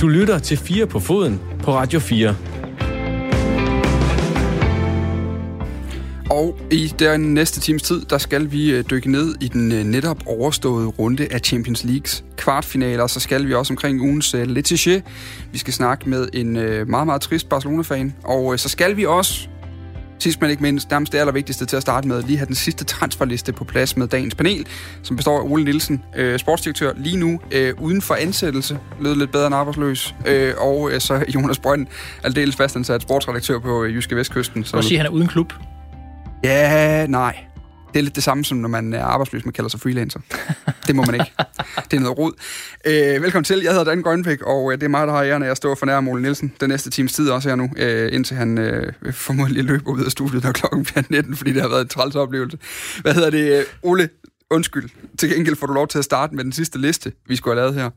Du lytter til 4 på foden på Radio 4. Og i den næste times tid, der skal vi øh, dykke ned i den øh, netop overståede runde af Champions Leagues kvartfinaler. Så skal vi også omkring ugens øh, uh, Letiché. Vi skal snakke med en uh, meget, meget trist Barcelona-fan. Og uh, så skal vi også, sidst men ikke mindst, nærmest det allervigtigste til at starte med, lige have den sidste transferliste på plads med dagens panel, som består af Ole Nielsen, uh, sportsdirektør lige nu uh, uden for ansættelse, lød lidt bedre end arbejdsløs, uh, og uh, så Jonas Brønd, aldeles fastansat sportsredaktør på uh, Jyske Vestkysten. Så sige, at han er uden klub. Ja, nej. Det er lidt det samme, som når man er arbejdsløs, man kalder sig freelancer. Det må man ikke. Det er noget rod. Øh, velkommen til. Jeg hedder Dan Grønbæk, og øh, det er mig, der har æren af at stå for nær Ole Nielsen den næste times tid også her nu, øh, indtil han øh, formodentlig løber ud af studiet, når klokken bliver 19, fordi det har været en træls oplevelse. Hvad hedder det? Øh, Ole, undskyld. Til gengæld får du lov til at starte med den sidste liste, vi skulle have lavet her.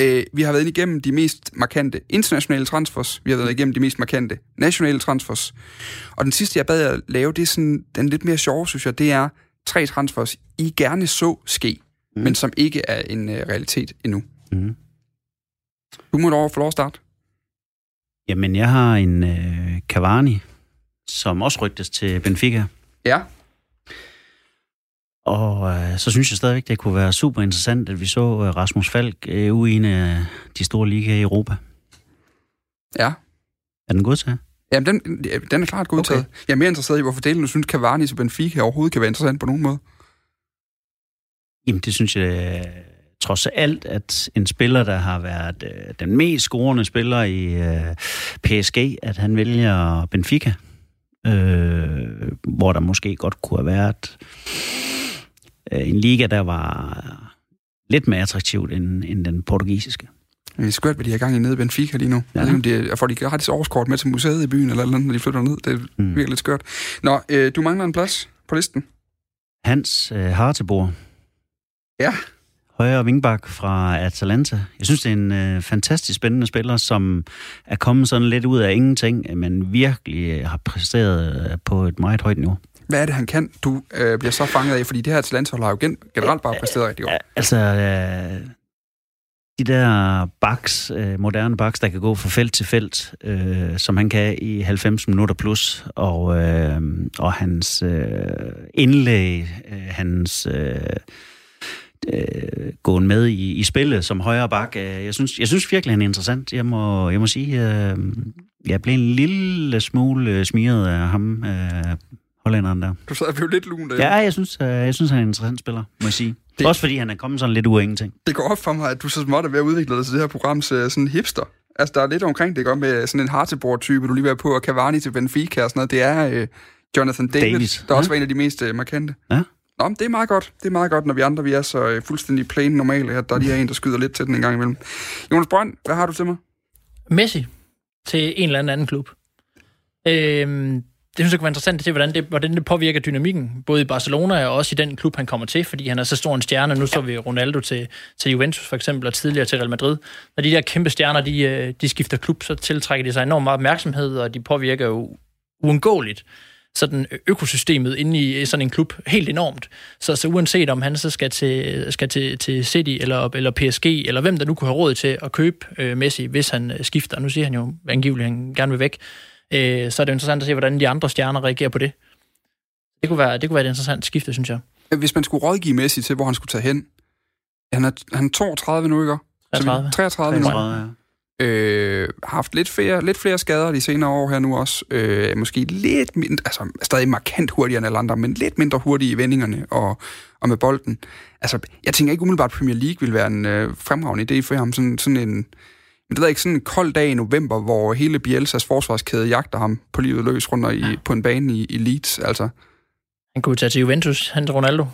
Øh, vi har været igennem de mest markante internationale transfers. Vi har været igennem de mest markante nationale transfers. Og den sidste, jeg bad jer lave, det er sådan, den lidt mere sjove, synes jeg, det er tre transfers, I gerne så ske, mm. men som ikke er en uh, realitet endnu. Mm. Du må dog få lov at starte. Jamen, jeg har en uh, Cavani, som også rygtes til Benfica. Ja. Og øh, så synes jeg stadigvæk, det kunne være super interessant, at vi så øh, Rasmus Falk øh, ude i en af de store ligaer i Europa. Ja. Er den godtaget? Jamen, den, den er klart godtaget. Okay. Jeg er mere interesseret i, hvorfor delen du synes, Cavani til Benfica overhovedet kan være interessant på nogen måde. Jamen, det synes jeg øh, trods alt, at en spiller, der har været øh, den mest scorende spiller i øh, PSG, at han vælger Benfica, øh, hvor der måske godt kunne have været øh, en liga, der var lidt mere attraktivt end, end den portugisiske. Det er skørt, hvad de har gang i nede i Benfica lige nu. Ja. Jeg ved, de, får de gratis årskort med til museet i byen, eller noget, når de flytter ned. Det er mm. virkelig lidt skørt. Nå, øh, du mangler en plads på listen. Hans øh, Hartebor. Ja. Højre vingbak fra Atalanta. Jeg synes, det er en øh, fantastisk spændende spiller, som er kommet sådan lidt ud af ingenting, men virkelig har præsteret øh, på et meget højt niveau. Hvad er det, han kan, du øh, bliver så fanget af? Fordi det her til landshold har jo generelt bare præsteret rigtig godt. Altså, øh, de der baks, øh, moderne baks, der kan gå fra felt til felt, øh, som han kan i 90 minutter plus, og, øh, og hans øh, indlæg, øh, hans... Øh, øh, gåen med i, i spillet som højre bak. Øh, jeg synes, jeg synes virkelig, han er interessant. Jeg må, jeg må sige, øh, jeg blev en lille smule smiret af ham, øh, hollænderen der. Du sad og blev lidt lun der. Ja, jeg synes, øh, jeg synes, han er en interessant spiller, må jeg sige. Det, Også fordi han er kommet sådan lidt ud af ingenting. Det går op for mig, at du så småt er ved at udvikle dig til det her program sådan hipster. Altså, der er lidt omkring det godt med sådan en Hartebord-type, du lige var på, og Cavani til Benfica og sådan noget. Det er øh, Jonathan David, Davis. der ja. også var en af de mest øh, markante. Ja. Nå, men det er meget godt. Det er meget godt, når vi andre vi er så øh, fuldstændig plain normale, at der lige er en, der skyder lidt til den en gang imellem. Jonas Brønd, hvad har du til mig? Messi til en eller anden klub. Øhm, det synes jeg kunne være interessant at se, hvordan det, hvordan det påvirker dynamikken, både i Barcelona og også i den klub, han kommer til, fordi han er så stor en stjerne. Nu så vi Ronaldo til, til Juventus for eksempel, og tidligere til Real Madrid. Når de der kæmpe stjerner, de, øh, de skifter klub, så tiltrækker de sig enormt meget opmærksomhed, og de påvirker jo uundgåeligt sådan økosystemet inde i sådan en klub helt enormt. Så, så uanset om han så skal til, skal til, til City eller, eller PSG, eller hvem der nu kunne have råd til at købe øh, Messi, hvis han øh, skifter, nu siger han jo angiveligt, at han gerne vil væk, øh, så er det interessant at se, hvordan de andre stjerner reagerer på det. Det kunne være, det kunne være et interessant skifte, synes jeg. Hvis man skulle rådgive Messi til, hvor han skulle tage hen, han er, han er 32 nu, ikke? 33. 33, 33 nu. Øh, haft lidt flere, lidt flere skader de senere år her nu også. Øh, måske lidt mindre, altså stadig markant hurtigere end alle andre, men lidt mindre hurtige i vendingerne og, og med bolden. Altså, jeg tænker ikke umiddelbart, at Premier League vil være en øh, fremragende idé for ham. Sådan, sådan en, men det ved ikke, sådan en kold dag i november, hvor hele Bielsas forsvarskæde jagter ham på livet løs rundt i, på en bane i, i Leeds. Altså. Han kunne tage til Juventus, han til Ronaldo.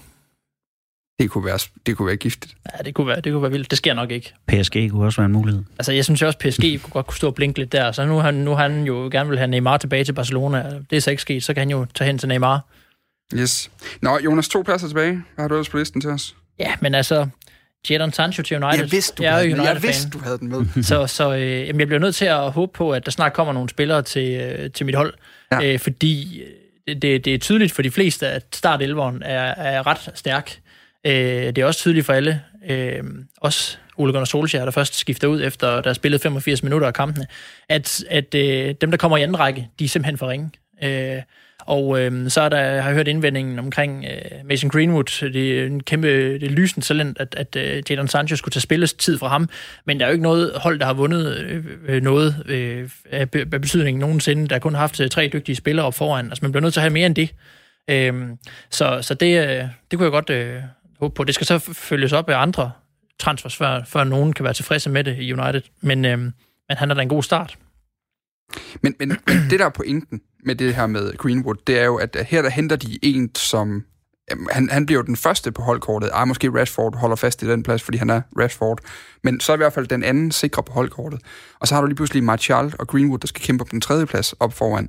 Det kunne være, det kunne være giftigt. Ja, det kunne være, det kunne være vildt. Det sker nok ikke. PSG kunne også være en mulighed. Altså, jeg synes også, PSG kunne godt kunne stå og blinke lidt der. Så nu han, nu han jo gerne vil have Neymar tilbage til Barcelona. Det er så ikke sket, så kan han jo tage hen til Neymar. Yes. Nå, Jonas, to pladser tilbage. Hvad har du ellers på listen til os? Ja, men altså, Jadon Sancho til United. Jeg vidste, du, jeg havde, den. Jeg vidste, du havde den med. så så øh, jamen, jeg bliver nødt til at håbe på, at der snart kommer nogle spillere til, øh, til mit hold. Ja. Øh, fordi det, det er tydeligt for de fleste, at start er, er ret stærk. Øh, det er også tydeligt for alle, øh, også Ole Gunnar Solskjaer, der først skifter ud efter, der har spillet 85 minutter af kampene, at, at øh, dem, der kommer i anden række, de er simpelthen for ringe. Øh, og øh, så er der, har jeg hørt indvendingen omkring øh, Mason Greenwood. Det er en kæmpe det er lysende talent, at, at øh, Jadon Sancho skulle tage spilletid fra ham. Men der er jo ikke noget hold, der har vundet øh, øh noget øh, af, af betydning nogensinde. Der har kun haft øh, tre dygtige spillere op foran. Altså man bliver nødt til at have mere end det. Øh, så så det, øh, det kunne jeg godt øh, håbe på. Det skal så følges op af andre transfers, før, før nogen kan være tilfredse med det i United. Men, øh, men han er da en god start. Men, men, men det der er pointen med det her med Greenwood, det er jo, at her der henter de en, som han, han bliver jo den første på holdkortet. Ej, måske Rashford holder fast i den plads, fordi han er Rashford. Men så er i hvert fald den anden sikre på holdkortet. Og så har du lige pludselig Martial og Greenwood, der skal kæmpe om den tredje plads op foran.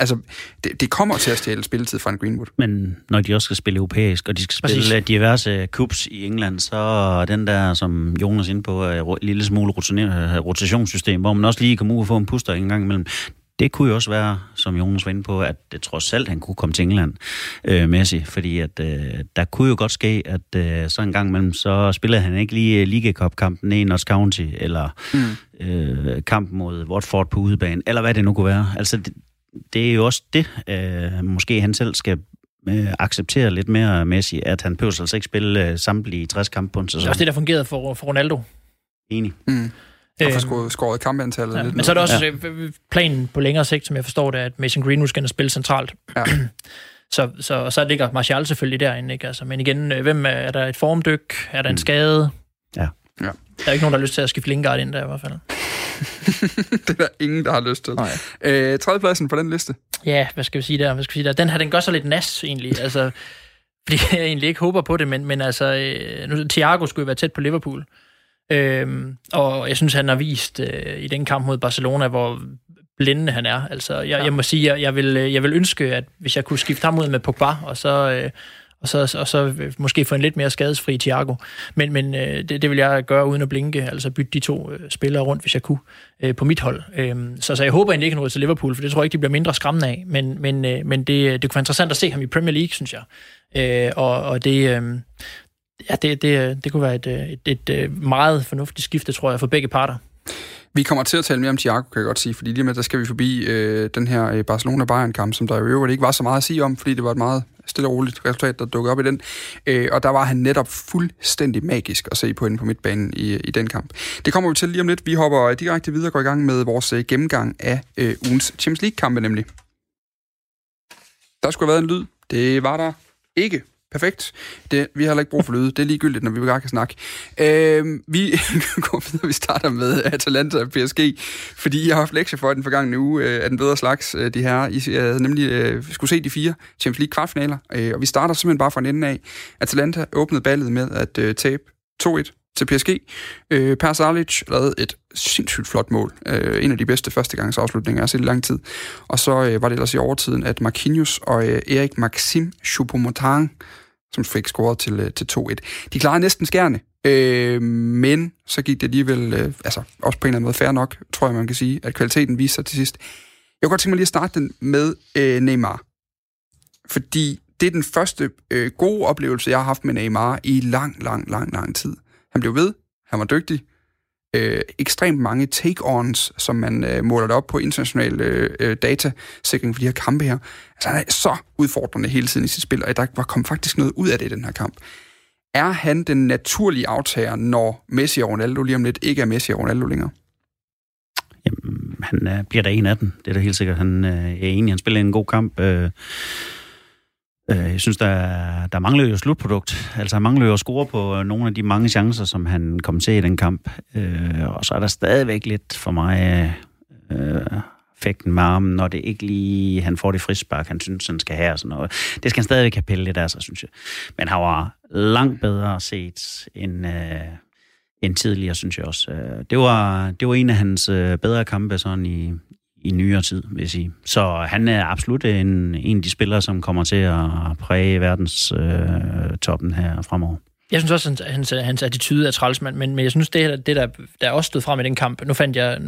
Altså, det, det kommer til at stjæle spilletid fra en Greenwood. Men når de også skal spille europæisk, og de skal spille Præcis. diverse cups i England, så den der, som Jonas er inde på, er en lille smule rotationssystem, hvor man også lige kommer ud og få en puster en gang imellem. Det kunne jo også være, som Jonas var inde på, at det trods alt, han kunne komme til England, øh, Messi, fordi at, øh, der kunne jo godt ske, at øh, så en gang imellem, så spillede han ikke lige Liga Cup-kampen i Notts County, eller mm. øh, kampen mod Watford på udebane, eller hvad det nu kunne være. Altså, det, det er jo også det, øh, måske han selv skal øh, acceptere lidt mere Messi, at han behøver altså ikke spille øh, samtlige 60 kampe på en sæson. Det er også det, der fungerede for, for Ronaldo. Enig. Mm. Og få skåret, skåret kampantallet ja, lidt Men så er det også ja. planen på længere sigt, som jeg forstår det, at Mason Greenwood skal spille centralt. Ja. så, så, og så ligger Martial selvfølgelig derinde. Ikke? Altså, men igen, øh, hvem er, er der et formdyk? Er der en mm. skade? Ja. ja. Der er ikke nogen, der har lyst til at skifte Lingard ind der i hvert fald. det er der ingen, der har lyst til. Nej. Øh, tredjepladsen på den liste? Ja, hvad skal vi sige der? Hvad skal vi sige der? Den her, den gør så lidt nas egentlig. Altså, fordi jeg egentlig ikke håber på det, men, men altså, øh, nu, Thiago skulle jo være tæt på Liverpool. Øhm, og jeg synes, han har vist øh, i den kamp mod Barcelona, hvor blændende han er. Altså, jeg, ja. jeg må sige, jeg, jeg, vil, jeg vil ønske, at hvis jeg kunne skifte ham ud med Pogba, og så, øh, og så, og så måske få en lidt mere skadesfri Thiago. Men, men øh, det, det vil jeg gøre uden at blinke, altså bytte de to øh, spillere rundt, hvis jeg kunne, øh, på mit hold. Øh, så, så jeg håber egentlig ikke noget til Liverpool, for det tror jeg ikke, de bliver mindre skræmmende af. Men, men, øh, men det, det kunne være interessant at se ham i Premier League, synes jeg. Øh, og, og det, øh, ja, det, det, det kunne være et, øh, et, et, øh, meget fornuftigt skifte, tror jeg, for begge parter. Vi kommer til at tale mere om Thiago, kan jeg godt sige, fordi lige med, der skal vi forbi øh, den her øh, Barcelona-Bayern-kamp, som der jo øvrigt ikke var så meget at sige om, fordi det var et meget stille og roligt resultat, der dukkede op i den. Øh, og der var han netop fuldstændig magisk at se på inde på midtbanen i, i den kamp. Det kommer vi til lige om lidt. Vi hopper direkte videre og går i gang med vores øh, gennemgang af øh, ugens Champions League-kampe nemlig. Der skulle have været en lyd. Det var der ikke. Perfekt. Det, vi har heller ikke brug for lyde. Det er ligegyldigt, når vi bare kan snakke. Øh, vi går videre. Vi starter med Atalanta og PSG, fordi jeg har haft lektier for den forgangne uge øh, af den bedre slags. Øh, de her, I øh, havde nemlig øh, skulle se de fire Champions League kvartfinaler, øh, og vi starter simpelthen bare fra en ende af. Atalanta åbnede ballet med at øh, tabe 2-1 til PSG. Øh, per Salic lavede et sindssygt flot mål. Øh, en af de bedste førstegangsafslutninger, jeg har set i lang tid. Og så øh, var det ellers i overtiden, at Marquinhos og øh, Erik Maxim Choupo-Moting, som fik scoret til, øh, til 2-1. De klarede næsten skærne, øh, men så gik det alligevel, øh, altså også på en eller anden måde fair nok, tror jeg man kan sige, at kvaliteten viser sig til sidst. Jeg kunne godt tænke mig lige at starte den med øh, Neymar. Fordi det er den første øh, gode oplevelse, jeg har haft med Neymar i lang, lang, lang, lang tid. Han blev ved, han var dygtig. Øh, ekstremt mange take-ons, som man øh, måler det op på international øh, datasikring for de her kampe her. Altså, han er så udfordrende hele tiden i sit spil, og der var kom faktisk noget ud af det i den her kamp. Er han den naturlige aftager, når Messi og Ronaldo lige om lidt ikke er Messi og Ronaldo længere? Jamen, han øh, bliver da en af dem. Det er da helt sikkert. Han øh, er enig. Han spiller en god kamp. Øh, Øh, jeg synes, der, der mangler jo slutprodukt. Altså, han mangler jo at score på øh, nogle af de mange chancer, som han kom til i den kamp. Øh, og så er der stadigvæk lidt for mig øh, fægten med armen, når det ikke lige, han får det frispark, han synes, han skal have og sådan noget. Det skal han stadigvæk have pillet lidt af sig, synes jeg. Men han var langt bedre set end, øh, end tidligere, synes jeg også. Øh, det var, det var en af hans bedre kampe sådan i, i nyere tid, vil jeg sige. Så han er absolut en, en af de spillere, som kommer til at præge verdens øh, toppen her fremover. Jeg synes også, at hans, hans attitude er trælsmand, men, men jeg synes, det, det der, der også stod frem i den kamp, nu fandt jeg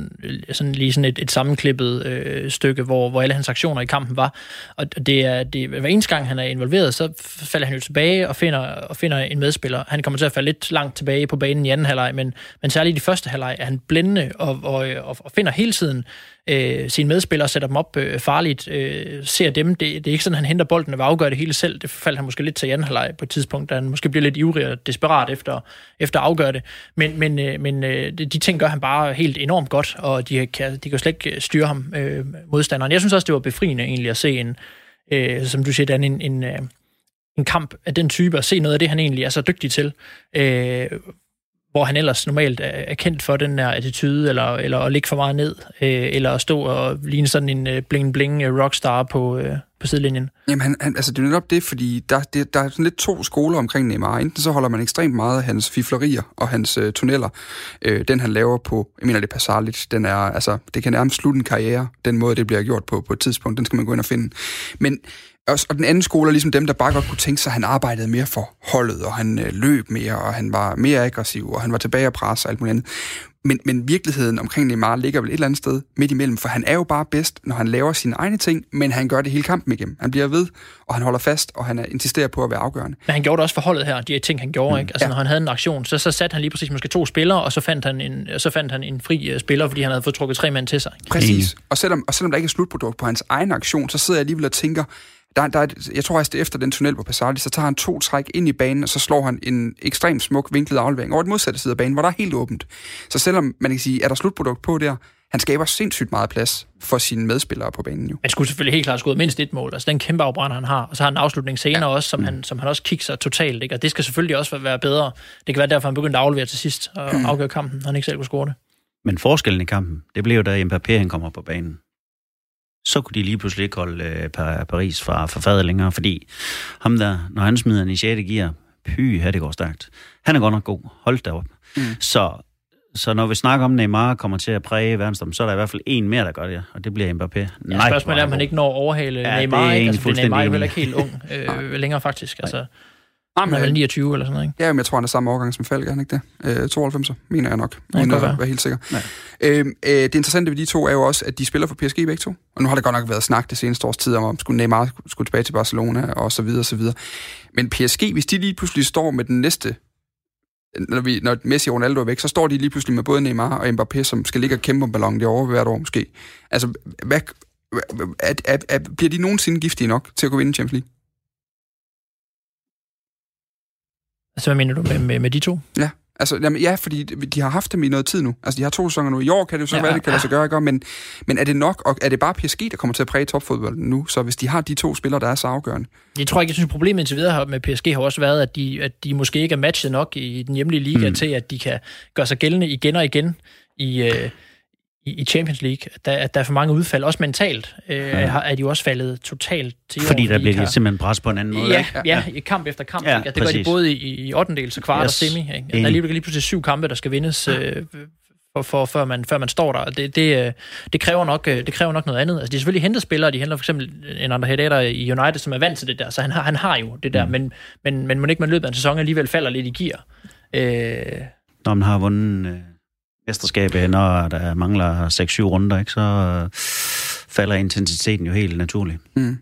sådan lige sådan et, et sammenklippet øh, stykke, hvor, hvor alle hans aktioner i kampen var, og det er, det, hver eneste gang, han er involveret, så falder han jo tilbage og finder, og finder en medspiller. Han kommer til at falde lidt langt tilbage på banen i anden halvleg, men, men særligt i de første halvleg er han blændende og, og, og, og finder hele tiden øh, sine medspillere, sætter dem op øh, farligt, øh, ser dem. Det, det er ikke sådan, at han henter bolden og vil afgøre det hele selv. Det faldt han måske lidt til anden halvleg på et tidspunkt, da han måske bliver lidt ivrig og desperat efter, efter at afgøre det. Men, men, øh, men øh, de ting gør han bare helt enormt godt, og de kan, de kan slet ikke øh, styre ham, øh, modstanderen. Jeg synes også, det var befriende egentlig at se en, øh, som du siger, Dan, en, en, øh, en kamp af den type, og se noget af det, han egentlig er så dygtig til. Øh, hvor han ellers normalt er kendt for den her attitude, eller, eller at ligge for meget ned, øh, eller at stå og ligne sådan en øh, bling-bling øh, rockstar på, øh, på sidelinjen. Jamen, han, han, altså, det er netop det, fordi der, det, der er sådan lidt to skoler omkring Neymar. Enten så holder man ekstremt meget af hans fiflerier og hans øh, tunneller. Øh, den, han laver på, jeg mener, det passer lidt, den er, altså, det kan nærmest slutte en karriere, den måde, det bliver gjort på på et tidspunkt, den skal man gå ind og finde. Men og den anden skole er ligesom dem, der bare godt kunne tænke sig, at han arbejdede mere for holdet, og han øh, løb mere, og han var mere aggressiv, og han var tilbage og presse og alt muligt andet. Men, men virkeligheden omkring Neymar ligger vel et eller andet sted midt imellem, for han er jo bare bedst, når han laver sine egne ting, men han gør det hele kampen igennem. Han bliver ved, og han holder fast, og han insisterer på at være afgørende. Men han gjorde det også for holdet her, de ting, han gjorde. Mm. Ikke? Altså, ja. når han havde en aktion, så, så satte han lige præcis måske to spillere, og så fandt han en, så fandt han en fri uh, spiller, fordi han havde fået trukket tre mænd til sig. Præcis. Og selvom, og selvom der ikke er slutprodukt på hans egen aktion, så sidder jeg alligevel og tænker, der, der er, jeg tror faktisk, det efter den tunnel på Passardi, så tager han to træk ind i banen, og så slår han en ekstremt smuk vinklet aflevering over den modsatte side af banen, hvor der er helt åbent. Så selvom man kan sige, er der slutprodukt på der, han skaber sindssygt meget plads for sine medspillere på banen. Jo. Han skulle selvfølgelig helt klart skåret mindst et mål. Altså den kæmpe afbrænder, han har. Og så har han en afslutning senere ja. også, som, mm. han, som han også kigger totalt. Ikke? Og det skal selvfølgelig også være bedre. Det kan være derfor, han begyndte at aflevere til sidst og mm. afgøre kampen, når han ikke selv kunne score det. Men forskellen i kampen, det blev jo, da Mbappé han kommer på banen så kunne de lige pludselig ikke holde øh, Paris fra, fra fadet længere, fordi ham der, når han smider den i 6. gear, py, her det går stærkt. Han er godt nok god. Hold da op. Mm. Så, så når vi snakker om, at Neymar kommer til at præge verdensdommen, så er der i hvert fald en mere, der gør det, og det bliver Mbappé. Ja, Nej, spørgsmålet er, om han ikke når at overhale ja, Neymar, ikke? Altså, Neymar er jo heller ikke helt ung øh, længere faktisk. Altså, han er vel 29 eller sådan noget, ikke? Ja, men jeg tror, han er samme årgang som Falk, er han ikke det? Øh, 92, mener jeg nok. Ja, uden at være. være helt sikker. Øh, øh, det interessante ved de to er jo også, at de spiller for PSG begge to. Og nu har det godt nok været snak det seneste års tid om, om skulle Neymar skulle tilbage til Barcelona og så videre og så videre. Men PSG, hvis de lige pludselig står med den næste når, vi, når Messi og Ronaldo er væk, så står de lige pludselig med både Neymar og Mbappé, som skal ligge og kæmpe om ballon over hvert år måske. Altså, hvad, er, er, er, bliver de nogensinde giftige nok til at gå vinde Champions League? Altså, hvad mener du med, med, med de to? Ja. Altså, jamen, ja, fordi de har haft dem i noget tid nu. Altså, de har to sæsoner nu. I år kan det jo så ja, være, det kan ja. lade sig gøre, ikke? Men, men er det nok, og er det bare PSG, der kommer til at præge topfodbolden nu? Så hvis de har de to spillere, der er så afgørende? Jeg tror ikke, jeg synes, problemet indtil videre med PSG har også været, at de, at de måske ikke er matchet nok i den hjemlige liga mm. til, at de kan gøre sig gældende igen og igen i, øh, i, Champions League, at der, at der er for mange udfald, også mentalt, øh, ja. er de jo også faldet totalt til Fordi der bliver de simpelthen pres på en anden måde, ja, ikke? Ja, ja, kamp efter kamp. Ja, ikke? det gør de både i, i 8. dels og kvart yes. og semi. Ikke? Der er lige, lige pludselig syv kampe, der skal vindes, øh, for, for, før, man, før man står der. Det, det, øh, det, kræver nok, øh, det kræver nok noget andet. Altså, de er selvfølgelig hentet spillere, de henter for eksempel en andre Hedder i United, som er vant til det der, så han har, han har jo det der, mm. men, men, men må ikke man løbet af en sæson alligevel falder lidt i gear. Øh, Når man har vundet... Øh mesterskabet, når der mangler 6-7 runder, ikke, så øh, falder intensiteten jo helt naturligt. Mm.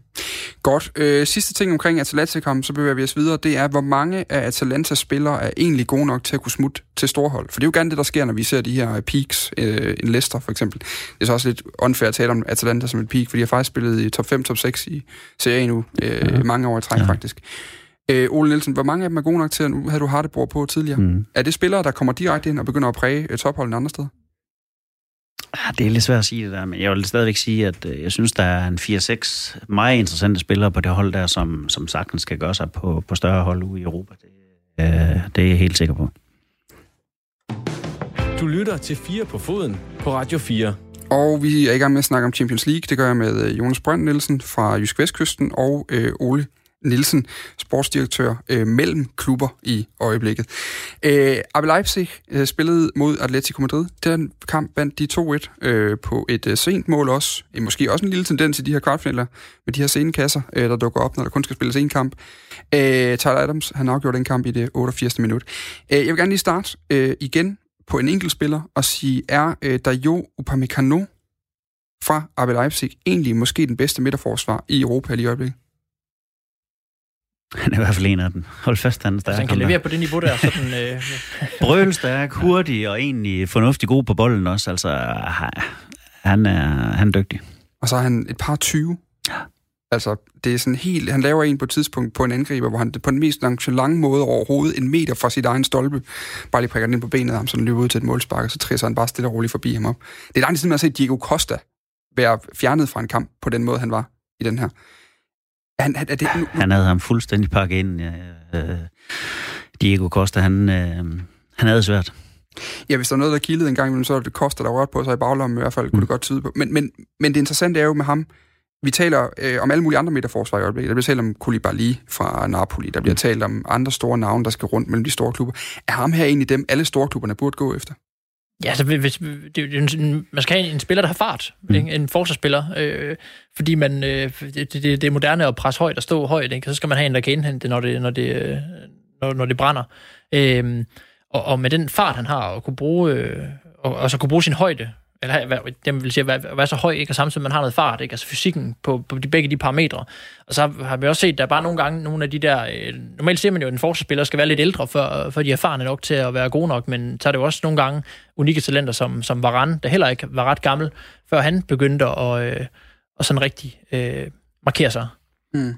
Godt. Øh, sidste ting omkring Atalanta-kampen, så bevæger vi os videre, det er, hvor mange af Atalantas spillere er egentlig gode nok til at kunne smutte til storhold? For det er jo gerne det, der sker, når vi ser de her peaks, øh, en Leicester for eksempel. Det er så også lidt unfair at tale om Atalanta som et peak, fordi de har faktisk spillet i top 5, top 6 i serien nu, øh, ja. mange år i træk ja. faktisk. Øh, Ole Nielsen, hvor mange af dem er gode nok til, at nu havde du Hardeborg på tidligere. Mm. Er det spillere, der kommer direkte ind og begynder at præge øh, topholden andre steder? Ja, det er lidt svært at sige det der, men jeg vil stadigvæk sige, at øh, jeg synes, der er en 4-6 meget interessante spillere på det hold der, som, som sagtens skal gøre sig på, på større hold ude i Europa. Det, øh, det er jeg helt sikker på. Du lytter til 4 på foden på Radio 4. Og vi er i gang med at snakke om Champions League. Det gør jeg med øh, Jonas Brønd Nielsen fra Jysk Vestkysten og øh, Ole Nielsen, sportsdirektør øh, mellem klubber i øjeblikket. Øh, AB Leipzig øh, spillede mod Atletico Madrid. Den kamp vandt de 2-1 øh, på et øh, sent mål også. Øh, måske også en lille tendens i de her kvartfinaler med de her sene kasser, øh, der dukker op, når der kun skal spilles en kamp. Øh, Tyler Adams, han afgjorde den kamp i det 88. minut. Øh, jeg vil gerne lige starte øh, igen på en enkelt spiller og sige, er øh, Dayo Upamecano fra AB Leipzig egentlig måske den bedste midterforsvar i Europa lige i øjeblikket? Han er i hvert fald en af dem. Hold fast, han er stærk. Så han kan levere på det niveau der. Sådan, øh... Brølstærk, hurtig og egentlig fornuftig god på bolden også. Altså, han er, han er dygtig. Og så er han et par 20. Ja. Altså, det er sådan helt... Han laver en på et tidspunkt på en angriber, hvor han på den mest lange måde overhovedet en meter fra sit egen stolpe, bare lige prikker den ind på benet af ham, så den løber ud til et målspark, og så træder han bare stille og roligt forbi ham op. Det er lang tid, man har set Diego Costa være fjernet fra en kamp på den måde, han var i den her. Han, er det, nu, han havde ham fuldstændig pakket ind. Ja, øh, Diego Costa, han, øh, han havde svært. Ja, hvis der er noget, der kildede en gang imellem, så er det Costa, der rørt på sig i baglommen i hvert fald, mm. kunne det godt tyde på. Men, men, men det interessante er jo med ham, vi taler øh, om alle mulige andre midterforsvar i øjeblikket. Der bliver talt om Koulibaly fra Napoli. Der bliver mm. talt om andre store navne, der skal rundt mellem de store klubber. Er ham her egentlig dem, alle store klubberne burde gå efter? Ja, altså, hvis, det, det, man skal have en, en spiller, der har fart. Mm. Ikke? En forsvarsspiller. Øh, fordi man, øh, det, det, det er moderne at presse højt og stå højt. Ikke? Så skal man have en, der kan indhente det, når det, når det, øh, når, når det brænder. Øh, og, og med den fart, han har, og kunne bruge, øh, og, og så kunne bruge sin højde, eller hvad, dem vil sige, hvad, hvad, så høj, ikke? og samtidig man har noget fart, ikke? altså fysikken på, på de, begge de parametre. Og så har vi også set, at der er bare nogle gange nogle af de der, øh, normalt ser man jo, at en forsvarsspiller skal være lidt ældre, for, for de er erfarne nok til at være gode nok, men så er det jo også nogle gange unikke talenter, som, som Varane, der heller ikke var ret gammel, før han begyndte at, øh, at sådan rigtig øh, markere sig. Mm.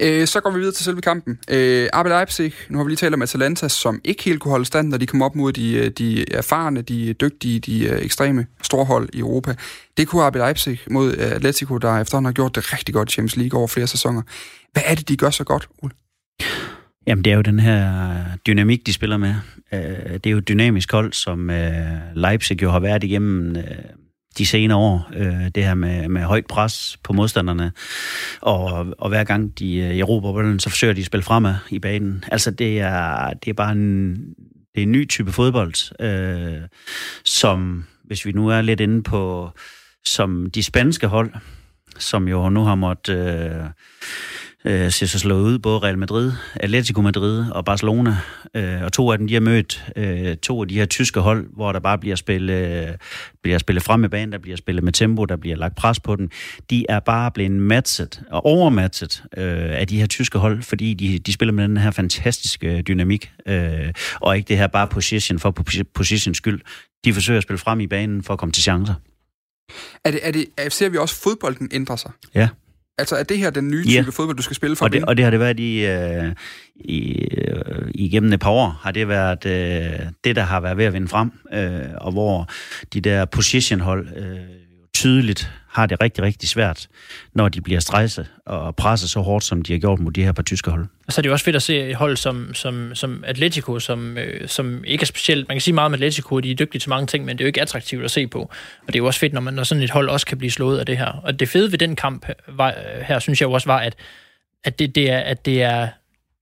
Øh, så går vi videre til selve kampen. Øh, RB Leipzig, nu har vi lige talt om Atalanta, som ikke helt kunne holde stand, når de kom op mod de, øh, de erfarne, de dygtige, de øh, ekstreme storhold i Europa. Det kunne RB Leipzig mod øh, Atletico, der efterhånden har gjort det rigtig godt i Champions League over flere sæsoner. Hvad er det, de gør så godt, Ole? Jamen, det er jo den her dynamik, de spiller med. Det er jo et dynamisk hold, som Leipzig jo har været igennem de senere år. Øh, det her med, med højt pres på modstanderne, og, og hver gang de øh, erobrer bolden, så forsøger de at spille fremad i banen. Altså, det er, det er bare en, det er en ny type fodbold, øh, som, hvis vi nu er lidt inde på, som de spanske hold, som jo nu har måttet... Øh, øh, ser sig slået ud, både Real Madrid, Atletico Madrid og Barcelona. Øh, og to af dem, de har mødt øh, to af de her tyske hold, hvor der bare bliver spillet, øh, bliver spillet frem i banen, der bliver spillet med tempo, der bliver lagt pres på dem. De er bare blevet matchet og overmatchet øh, af de her tyske hold, fordi de, de spiller med den her fantastiske dynamik, øh, og ikke det her bare position for positions skyld. De forsøger at spille frem i banen for at komme til chancer. Er det, er det, ser vi også, fodbolden ændrer sig? Ja. Altså, er det her den nye type yeah. fodbold, du skal spille for og det, og det har det været i, øh, i, øh, igennem et par år, har det været øh, det, der har været ved at vinde frem, øh, og hvor de der positionhold øh, tydeligt har det rigtig, rigtig svært, når de bliver stresset og presset så hårdt, som de har gjort mod de her par tyske hold. Og så er det jo også fedt at se et hold som, som, som Atletico, som, øh, som ikke er specielt... Man kan sige meget om Atletico, de er dygtige til mange ting, men det er jo ikke attraktivt at se på. Og det er jo også fedt, når, man, når sådan et hold også kan blive slået af det her. Og det fede ved den kamp var, her, synes jeg jo også var, at, at, det, det er, at det er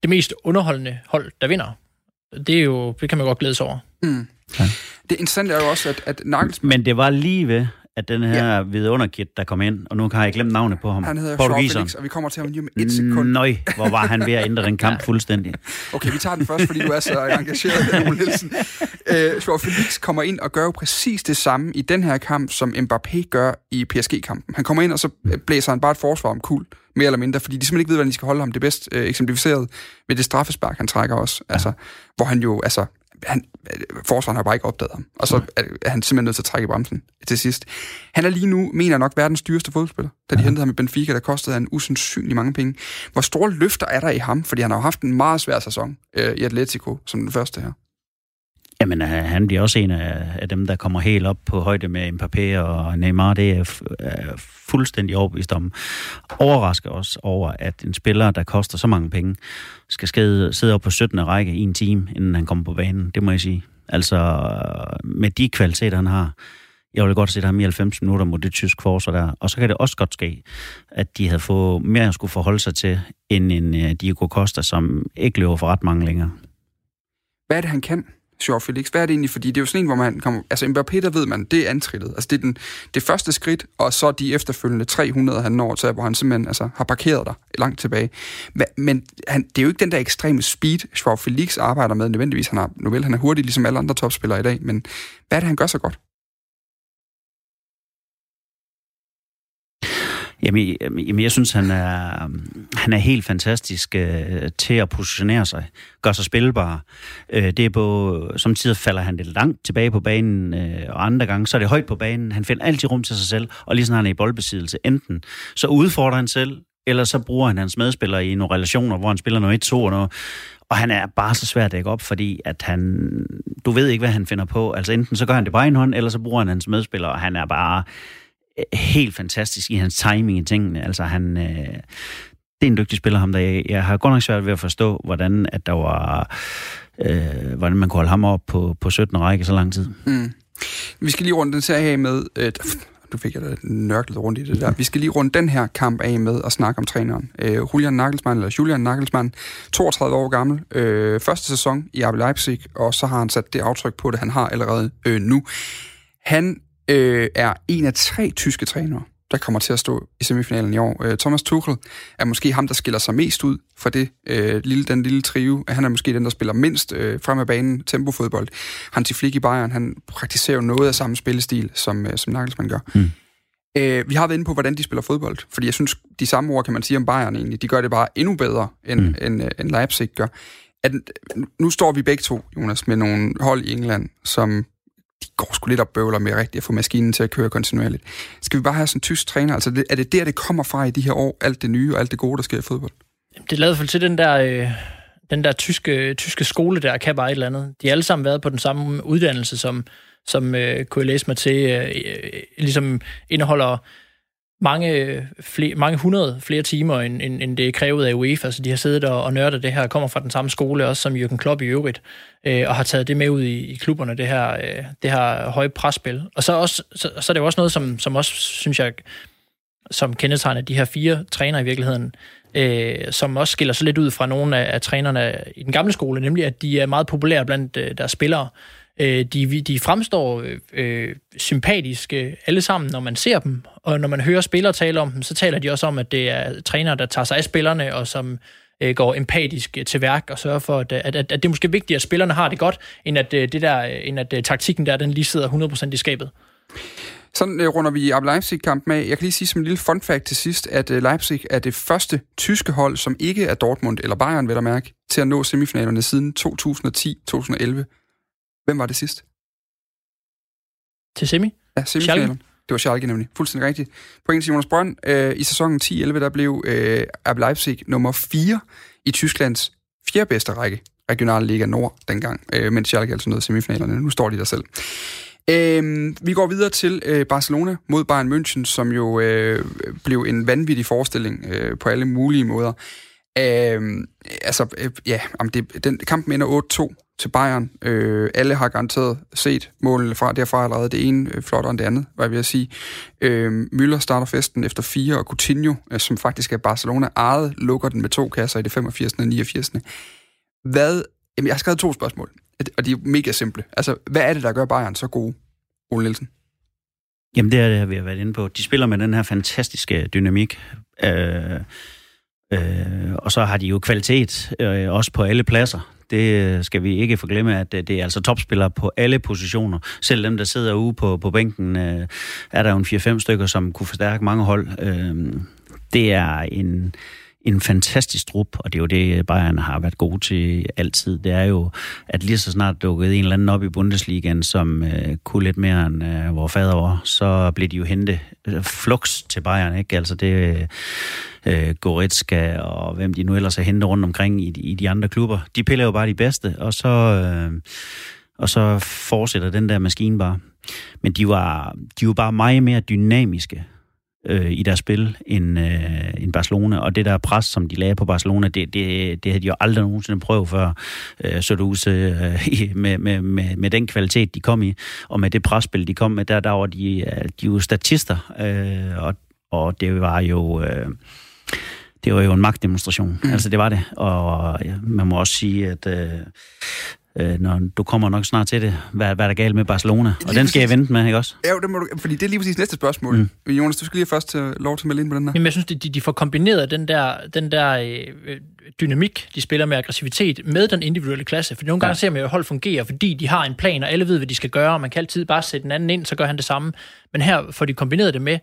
det mest underholdende hold, der vinder. Det, er jo, det kan man godt glæde sig over. Mm. Ja. Det interessante er jo også, at, at Nagelsmann... Men det var lige ved, at den her ja. vidunderkit, der kom ind, og nu har jeg glemt navnet på ham. Han hedder Felix, og vi kommer til ham lige om et sekund. Nøj, hvor var han ved at ændre den kamp fuldstændig. Okay, vi tager den først, fordi du er så engageret, Ole Nielsen. Uh, Joao Felix kommer ind og gør jo præcis det samme i den her kamp, som Mbappé gør i PSG-kampen. Han kommer ind, og så blæser han bare et forsvar om kul, mere eller mindre, fordi de simpelthen ikke ved, hvordan de skal holde ham. Det bedst uh, eksemplificeret ved det straffespark, han trækker også. Altså, hvor han jo, altså, han, forsvaren har bare ikke opdaget ham. Og så er han simpelthen nødt til at trække bremsen til sidst. Han er lige nu, mener nok, verdens dyreste fodboldspiller. Da de ja. hentede ham i Benfica, der kostede han usandsynlig mange penge. Hvor store løfter er der i ham? Fordi han har jo haft en meget svær sæson øh, i Atletico, som den første her. Jamen, øh, han bliver også en af, af dem, der kommer helt op på højde med Mbappé og Neymar. Det er, er øh, fuldstændig overbevist om. Overrasker os over, at en spiller, der koster så mange penge, skal skade, sidde op på 17. række i en time, inden han kommer på banen. Det må jeg sige. Altså, med de kvaliteter, han har, Jeg ville godt se ham i 90 minutter mod det tyske forsvar der. Og så kan det også godt ske, at de havde fået mere at skulle forholde sig til, end en uh, Diego Costa, som ikke løber for ret mange længere. Hvad er det, han kan? Joao Felix? Hvad er det egentlig? Fordi det er jo sådan en, hvor man kommer... Altså Mbappé, der ved man, det er antrillet. Altså det er den, det første skridt, og så de efterfølgende 300, han når til, hvor han simpelthen altså, har parkeret dig langt tilbage. Men han, det er jo ikke den der ekstreme speed, Joao Felix arbejder med nødvendigvis. Han er, nu vel, han er hurtig, ligesom alle andre topspillere i dag, men hvad er det, han gør så godt? Jamen, jamen, jeg synes, han er, han er helt fantastisk øh, til at positionere sig, gør sig spilbar. Øh, det er på, som tider falder han lidt langt tilbage på banen, øh, og andre gange, så er det højt på banen. Han finder altid rum til sig selv, og lige sådan han er i boldbesiddelse, enten så udfordrer han selv, eller så bruger han hans medspillere i nogle relationer, hvor han spiller noget 1-2 og noget. Og han er bare så svært at dække op, fordi at han, du ved ikke, hvad han finder på. Altså enten så gør han det på egen hånd, eller så bruger han hans medspillere, og han er bare Øh, helt fantastisk i hans timing i tingene. Altså han, øh, det er en dygtig spiller ham, der jeg, jeg har godt nok svært ved at forstå, hvordan at der var, øh, hvordan man kunne holde ham op på, på 17 række så lang tid. Mm. Vi skal lige rundt den her med, øh, du fik jeg da nørklet rundt i det der. Vi skal lige runde den her kamp af med at snakke om træneren. Øh, Julian Nagelsmann, eller Julian Nagelsmann, 32 år gammel, øh, første sæson i RB Leipzig, og så har han sat det aftryk på det, han har allerede øh, nu. Han øh, er en af tre tyske trænere, der kommer til at stå i semifinalen i år. Øh, Thomas Tuchel er måske ham, der skiller sig mest ud for det øh, lille, den lille trio. Han er måske den, der spiller mindst øh, frem af banen tempofodbold. Hansi Flick i Bayern, han praktiserer jo noget af samme spillestil, som, øh, som Nagelsmann gør. Mm. Øh, vi har været inde på, hvordan de spiller fodbold, fordi jeg synes, de samme ord kan man sige om Bayern egentlig. De gør det bare endnu bedre, end, mm. end, øh, end Leipzig gør. At, nu står vi begge to, Jonas, med nogle hold i England, som de går sgu lidt op bøvler med rigtigt at få maskinen til at køre kontinuerligt. Skal vi bare have sådan en tysk træner? Altså, er det der, det kommer fra i de her år, alt det nye og alt det gode, der sker i fodbold? Jamen, Det lavede for til den der, øh, den der tyske, tyske skole der, kan bare et eller andet. De har alle sammen været på den samme uddannelse, som, som øh, kunne jeg læse mig til, øh, øh ligesom indeholder mange, flere, mange hundrede flere timer, end, end, end det er krævet af UEFA. Så de har siddet og, og nørdet det her, kommer fra den samme skole, også som Jürgen Klopp i øvrigt, øh, og har taget det med ud i, i klubberne, det her, øh, det her høje presspil. Og så, også, så, så er det jo også noget, som, som også, synes jeg, som kendetegner de her fire træner i virkeligheden, øh, som også skiller sig lidt ud fra nogle af, af trænerne i den gamle skole, nemlig at de er meget populære blandt øh, deres spillere. Øh, de, de fremstår øh, sympatiske alle sammen, når man ser dem, og når man hører spillere tale om dem, så taler de også om, at det er trænere, der tager sig af spillerne, og som øh, går empatisk øh, til værk og sørger for, at, at, at, at det er måske vigtigt, at spillerne har det godt, end at, øh, det der, øh, end at taktikken der, den lige sidder 100% i skabet. Sådan øh, runder vi ab Leipzig-kampen af. Jeg kan lige sige som en lille fun fact til sidst, at øh, Leipzig er det første tyske hold, som ikke er Dortmund eller Bayern, vil der mærke, til at nå semifinalerne siden 2010-2011. Hvem var det sidst? Til semi? Ja, semifinalen. Det var Schalke nemlig. Fuldstændig rigtigt. Point til Jonas Brønd. Øh, I sæsonen 10-11, der blev øh, RB Leipzig nummer 4 i Tysklands fjerde bedste række. Regionalliga Nord dengang, øh, mens Schalke altså nåede semifinalerne. Nu står de der selv. Øh, vi går videre til øh, Barcelona mod Bayern München, som jo øh, blev en vanvittig forestilling øh, på alle mulige måder. Øh, altså, øh, ja, om det, den kampen ender 8-2 til Bayern. Øh, alle har garanteret set målene fra derfra allerede. Det ene øh, flottere end det andet, hvad jeg vil sige. Øh, Müller starter festen efter fire, og Coutinho, øh, som faktisk er Barcelona ejet, lukker den med to kasser i det 85. og 89. Hvad, jamen, jeg har skrevet to spørgsmål, og de er mega simple. Altså, hvad er det, der gør Bayern så gode, Ole Nielsen? Jamen, det er det, vi har været inde på. De spiller med den her fantastiske dynamik. Øh, øh, og så har de jo kvalitet, øh, også på alle pladser. Det øh, skal vi ikke forglemme, at øh, det er altså topspillere på alle positioner. Selv dem, der sidder ude på, på bænken, øh, er der jo en 4-5 stykker, som kunne forstærke mange hold. Øh, det er en, en fantastisk trup, og det er jo det, Bayern har været god til altid. Det er jo, at lige så snart dukket en eller anden op i Bundesligaen, som øh, kunne lidt mere end øh, vores fader var, så blev de jo hentet øh, flux til Bayern, ikke? Altså det øh, Goretzka og hvem de nu ellers har hentet rundt omkring i, i de andre klubber. De piller jo bare de bedste, og så, øh, og så fortsætter den der maskine bare. Men de var, de var bare meget mere dynamiske øh, i deres spil end, øh, end Barcelona, og det der pres, som de lagde på Barcelona, det, det, det havde de jo aldrig nogensinde prøvet før, øh, så du øh, med, med, med, med den kvalitet, de kom i, og med det presspil, de kom med, der, der var de, øh, de jo statister, øh, og, og det var jo... Øh, det var jo en magtdemonstration. Mm. Altså, det var det. Og ja, man må også sige, at øh, øh, når du kommer nok snart til det, hvad, hvad er der galt med Barcelona? Og den skal jeg vente med, ikke også? Ja, det må du, fordi det er lige præcis næste spørgsmål. Mm. Jonas, du skal lige først til lov til at melde ind på den her. Jamen, jeg synes, de, de får kombineret den der, den der øh, dynamik, de spiller med aggressivitet, med den individuelle klasse. For nogle gange ja. ser man jo, at hold fungerer, fordi de har en plan, og alle ved, hvad de skal gøre, og man kan altid bare sætte den anden ind, så gør han det samme. Men her får de kombineret det med,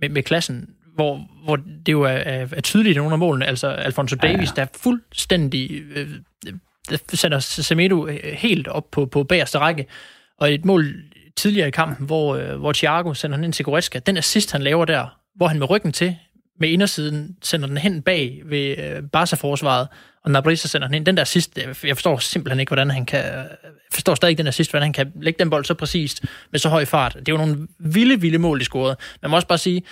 med, med klassen, hvor, hvor det jo er, er, er tydeligt i nogle af målene. Altså Alfonso Davis, ja, ja. der er fuldstændig... Øh, der sætter Semedo øh, helt op på, på bagerste række. Og et mål tidligere i kampen, hvor, øh, hvor Thiago sender han ind til Goretzka, den assist, han laver der, hvor han med ryggen til, med indersiden, sender den hen bag ved øh, Barca-forsvaret, og Nabrisa sender den ind. Den der assist, jeg forstår simpelthen ikke, hvordan han kan... Forstår stadig ikke den assist, hvordan han kan lægge den bold så præcist med så høj fart. Det er jo nogle vilde, vilde mål, de scorede. Man må også bare sige,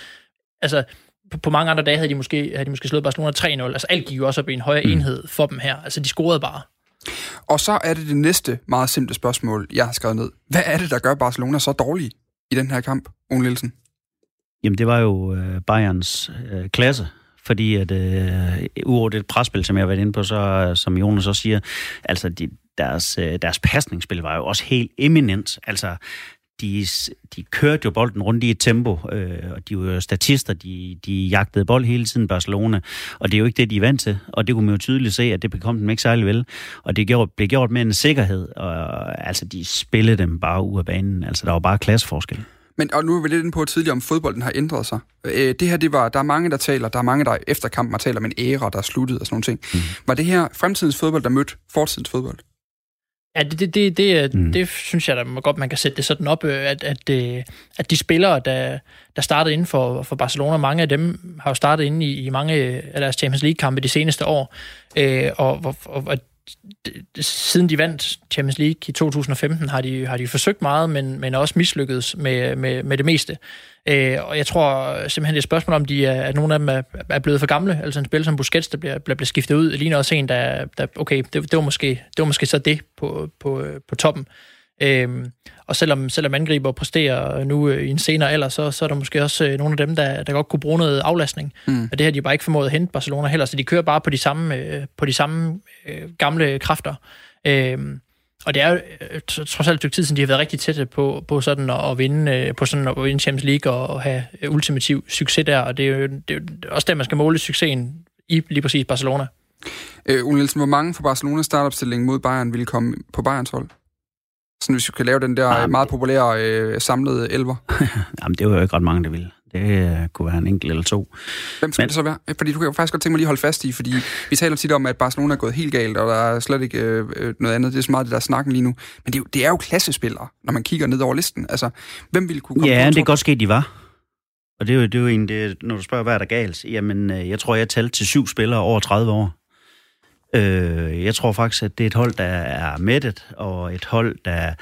altså, på, på mange andre dage havde de måske, havde de måske slået Barcelona 3-0. Altså alt gik jo også op i en højere mm. enhed for dem her. Altså de scorede bare. Og så er det det næste meget simple spørgsmål, jeg har skrevet ned. Hvad er det, der gør Barcelona så dårlig i den her kamp, Ole Nielsen? Jamen, det var jo øh, Bayerns øh, klasse, fordi at øh, uover det presspil, som jeg har været inde på, så som Jonas også siger, altså de, deres, øh, deres pasningsspil var jo også helt eminent. Altså, de, de kørte jo bolden rundt i et tempo, øh, og de var jo statister, de, de jagtede bold hele tiden Barcelona, og det er jo ikke det, de er vant til, og det kunne man jo tydeligt se, at det kom dem ikke særlig vel, og det gjorde, blev gjort med en sikkerhed, og altså de spillede dem bare ud af banen, altså der var bare klasseforskel. Men og nu er vi lidt inde på tidligere, om fodbolden har ændret sig. Øh, det her, det var, der er mange, der taler, der er mange, der efter kampen taler om en æra, der er sluttet og sådan nogle ting. Mm. Var det her fremtidens fodbold, der mødte fortidens fodbold? Ja, det, det, det, det, mm. det synes jeg da godt, man kan sætte det sådan op, øh, at, at, øh, at de spillere, der, der startede inden for, for Barcelona, mange af dem har jo startet inde i, i mange af deres Champions League-kampe de seneste år, øh, og, og, og siden de vandt Champions League i 2015, har de, har de forsøgt meget, men, men også mislykkedes med, med, med det meste. Øh, og jeg tror simpelthen, det er et spørgsmål om, de er, at nogle af dem er, er blevet for gamle. Altså en spiller som Busquets, der bliver, bliver, bliver skiftet ud, ligner også en, der, der okay, det, det, var måske, det var måske så det på, på, på toppen. Øhm, og selvom, selvom angriber præsterer nu øh, i en senere alder, så, så er der måske også øh, nogle af dem, der, der godt kunne bruge noget aflastning. Mm. Og det har de bare ikke formået at hente Barcelona heller, så de kører bare på de samme, øh, på de samme øh, gamle kræfter. Øhm, og det er jo øh, trods alt et tid siden, de har været rigtig tætte på, på sådan at, at vinde, øh, på sådan at vinde Champions League og, og have ultimativ succes der. Og det er jo, det er jo også der, man skal måle succesen i lige præcis Barcelona. Øh, Ole Nielsen, hvor mange fra Barcelona startopstilling mod Bayern ville komme på Bayerns hold? Sådan hvis vi kan lave den der Jamen, meget populære øh, samlede elver. Jamen, det var jo ikke ret mange, der ville. Det uh, kunne være en enkelt eller to. Hvem skal Men, det så være? Fordi du kan jo faktisk godt tænke mig lige holde fast i, fordi vi taler tit om, at Barcelona er gået helt galt, og der er slet ikke øh, øh, noget andet. Det er så meget det, der er snakken lige nu. Men det er, jo, det er jo klassespillere, når man kigger ned over listen. Altså, hvem ville kunne komme Ja, på det kan godt ske, de var. Og det er jo, det er jo en, det, når du spørger, hvad er der galt? Jamen, øh, jeg tror, jeg talte til syv spillere over 30 år. Øh, jeg tror faktisk, at det er et hold, der er mættet, og et hold, der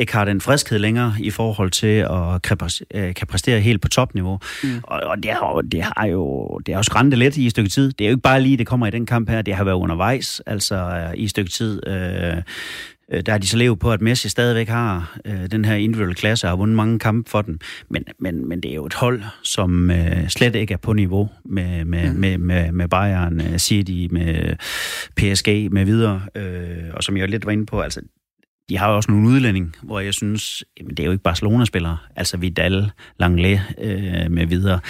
ikke har den friskhed længere i forhold til at kan øh, præstere helt på topniveau. Mm. Og, og det, har, det har jo det har jo skræntet lidt i et stykke tid. Det er jo ikke bare lige, det kommer i den kamp her. Det har været undervejs, altså øh, i et stykke tid. Øh, øh, der har de så levet på, at Messi stadigvæk har øh, den her individuelle klasse og har vundet mange kampe for dem. Men, men, men det er jo et hold, som øh, slet ikke er på niveau med, med, mm. med, med, med Bayern, City, med PSG, med videre. Øh, og som jeg lidt var inde på, altså de har jo også nogle udlænding, hvor jeg synes, jamen, det er jo ikke Barcelona-spillere, altså Vidal, Langlais øh, med videre.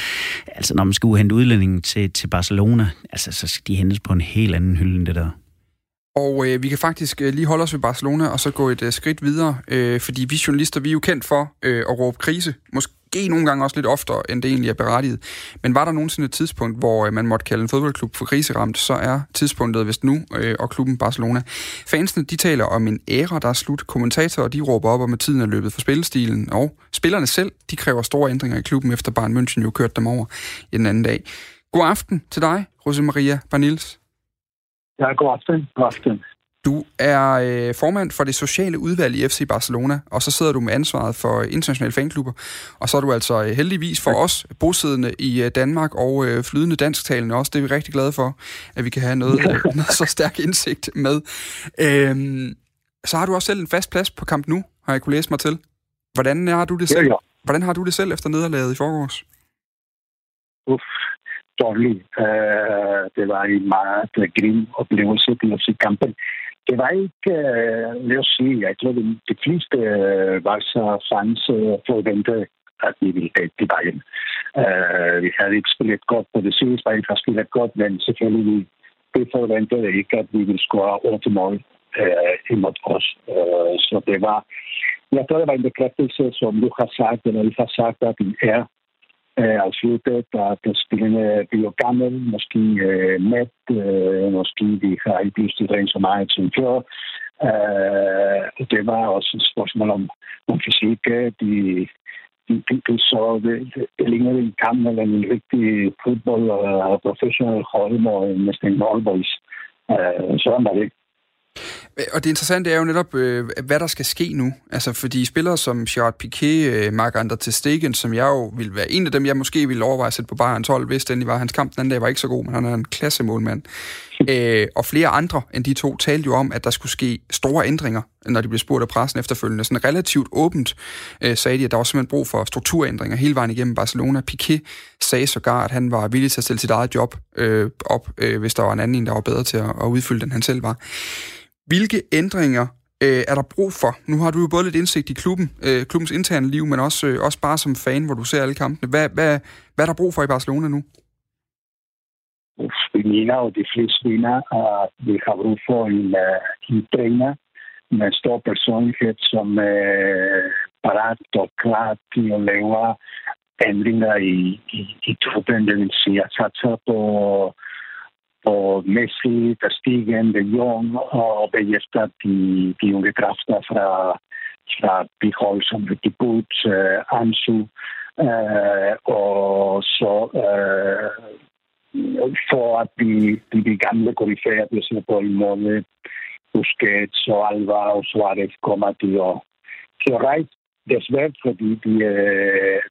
Altså når man skal hente udlændingen til, til Barcelona, altså så skal de hentes på en helt anden hylde end det der. Og øh, vi kan faktisk øh, lige holde os ved Barcelona, og så gå et øh, skridt videre, øh, fordi vi journalister, vi er jo kendt for øh, at råbe krise. Måske nogle gange også lidt oftere, end det egentlig er berettiget. Men var der nogensinde et tidspunkt, hvor øh, man måtte kalde en fodboldklub for kriseramt, så er tidspunktet vist nu, øh, og klubben Barcelona. Fansene, de taler om en æra, der er slut. Kommentatorer, de råber op om, at tiden er løbet for spillestilen. Og spillerne selv, de kræver store ændringer i klubben, efter Bayern München jo kørte dem over i den anden dag. God aften til dig, Rosemaria Barnils. Ja, god aften. God aften. Du er øh, formand for det sociale udvalg i FC Barcelona, og så sidder du med ansvaret for internationale fanklubber. Og så er du altså øh, heldigvis for os bosiddende i øh, Danmark og øh, flydende dansktalende også. Det er vi rigtig glade for, at vi kan have noget, øh, noget så stærk indsigt med. Øhm, så har du også selv en fast plads på Kamp Nu, har jeg kunne læse mig til. Hvordan har du det selv? Ja, ja. Hvordan har du det selv efter nederlaget i forgårs? Uff, dårlig. Uh, øh, det var en meget øh, grim oplevelse det at se kampen. Det var ikke, uh, lad os sige, jeg tror, de, de fleste uh, så fans uh, forventede, at vi ville tage til vejen. Uh, vi havde ikke spillet godt på det sidste, vi har spillet godt, men selvfølgelig vi, vi forventede ikke, at vi ville score 8 mål uh, imod os. Uh, så det var, jeg tror, det var en bekræftelse, som du har sagt, eller I har sagt, at vi er er afsluttet, at spillerne øh, bliver gammel, måske øh, mæt, øh, måske de har ikke lyst til at træne så meget som før. Øh, det var også et spørgsmål om, om fysik. Øh, de, de, de, de så, det, det, det en kamp mellem en rigtig fodbold og professionel hold og næsten en boys. Øh, sådan var det. Og det interessante er jo netop, øh, hvad der skal ske nu. Altså, fordi spillere som Gerard Piqué, øh, Marc-Andre Stegen, som jeg jo vil være en af dem, jeg måske ville overveje at sætte på Bayerns hold, hvis den var. Hans kamp den anden dag var ikke så god, men han er en klassemålmand. øh, og flere andre end de to talte jo om, at der skulle ske store ændringer, når de blev spurgt af pressen efterfølgende. Sådan relativt åbent øh, sagde de, at der var simpelthen brug for strukturændringer hele vejen igennem Barcelona. Piqué sagde sågar, at han var villig til at stille sit eget job øh, op, øh, hvis der var en anden, der var bedre til at, at udfylde, end han selv var. Hvilke ændringer øh, er der brug for? Nu har du jo både lidt indsigt i klubben, øh, klubbens interne liv, men også, øh, også bare som fan, hvor du ser alle kampene. Hvad, hvad, hvad er der brug for i Barcelona nu? Vi mener og de fleste mener, at vi har brug for en, øh, en træner med stor personlighed, som er parat og klar til at lave ændringer i, i, i truppen. Det vil sige at satse på ο Μέση, τα Στίγεν, τα Γιόν, ο Μπέγεφτα, τη Ιουγκετράφτα, φρα στα Πιχόλσον, Βικιπούτ, ε, Άνσου, ε, ο Σο, ε, Φόα, την Βικάνδε κορυφαία, ποιος είναι πόλημο, ο Σκέτς, ο Άλβα, ο Σουάρεφ, κομμάτι, ο και ο Ράιτ, δεσβέρθω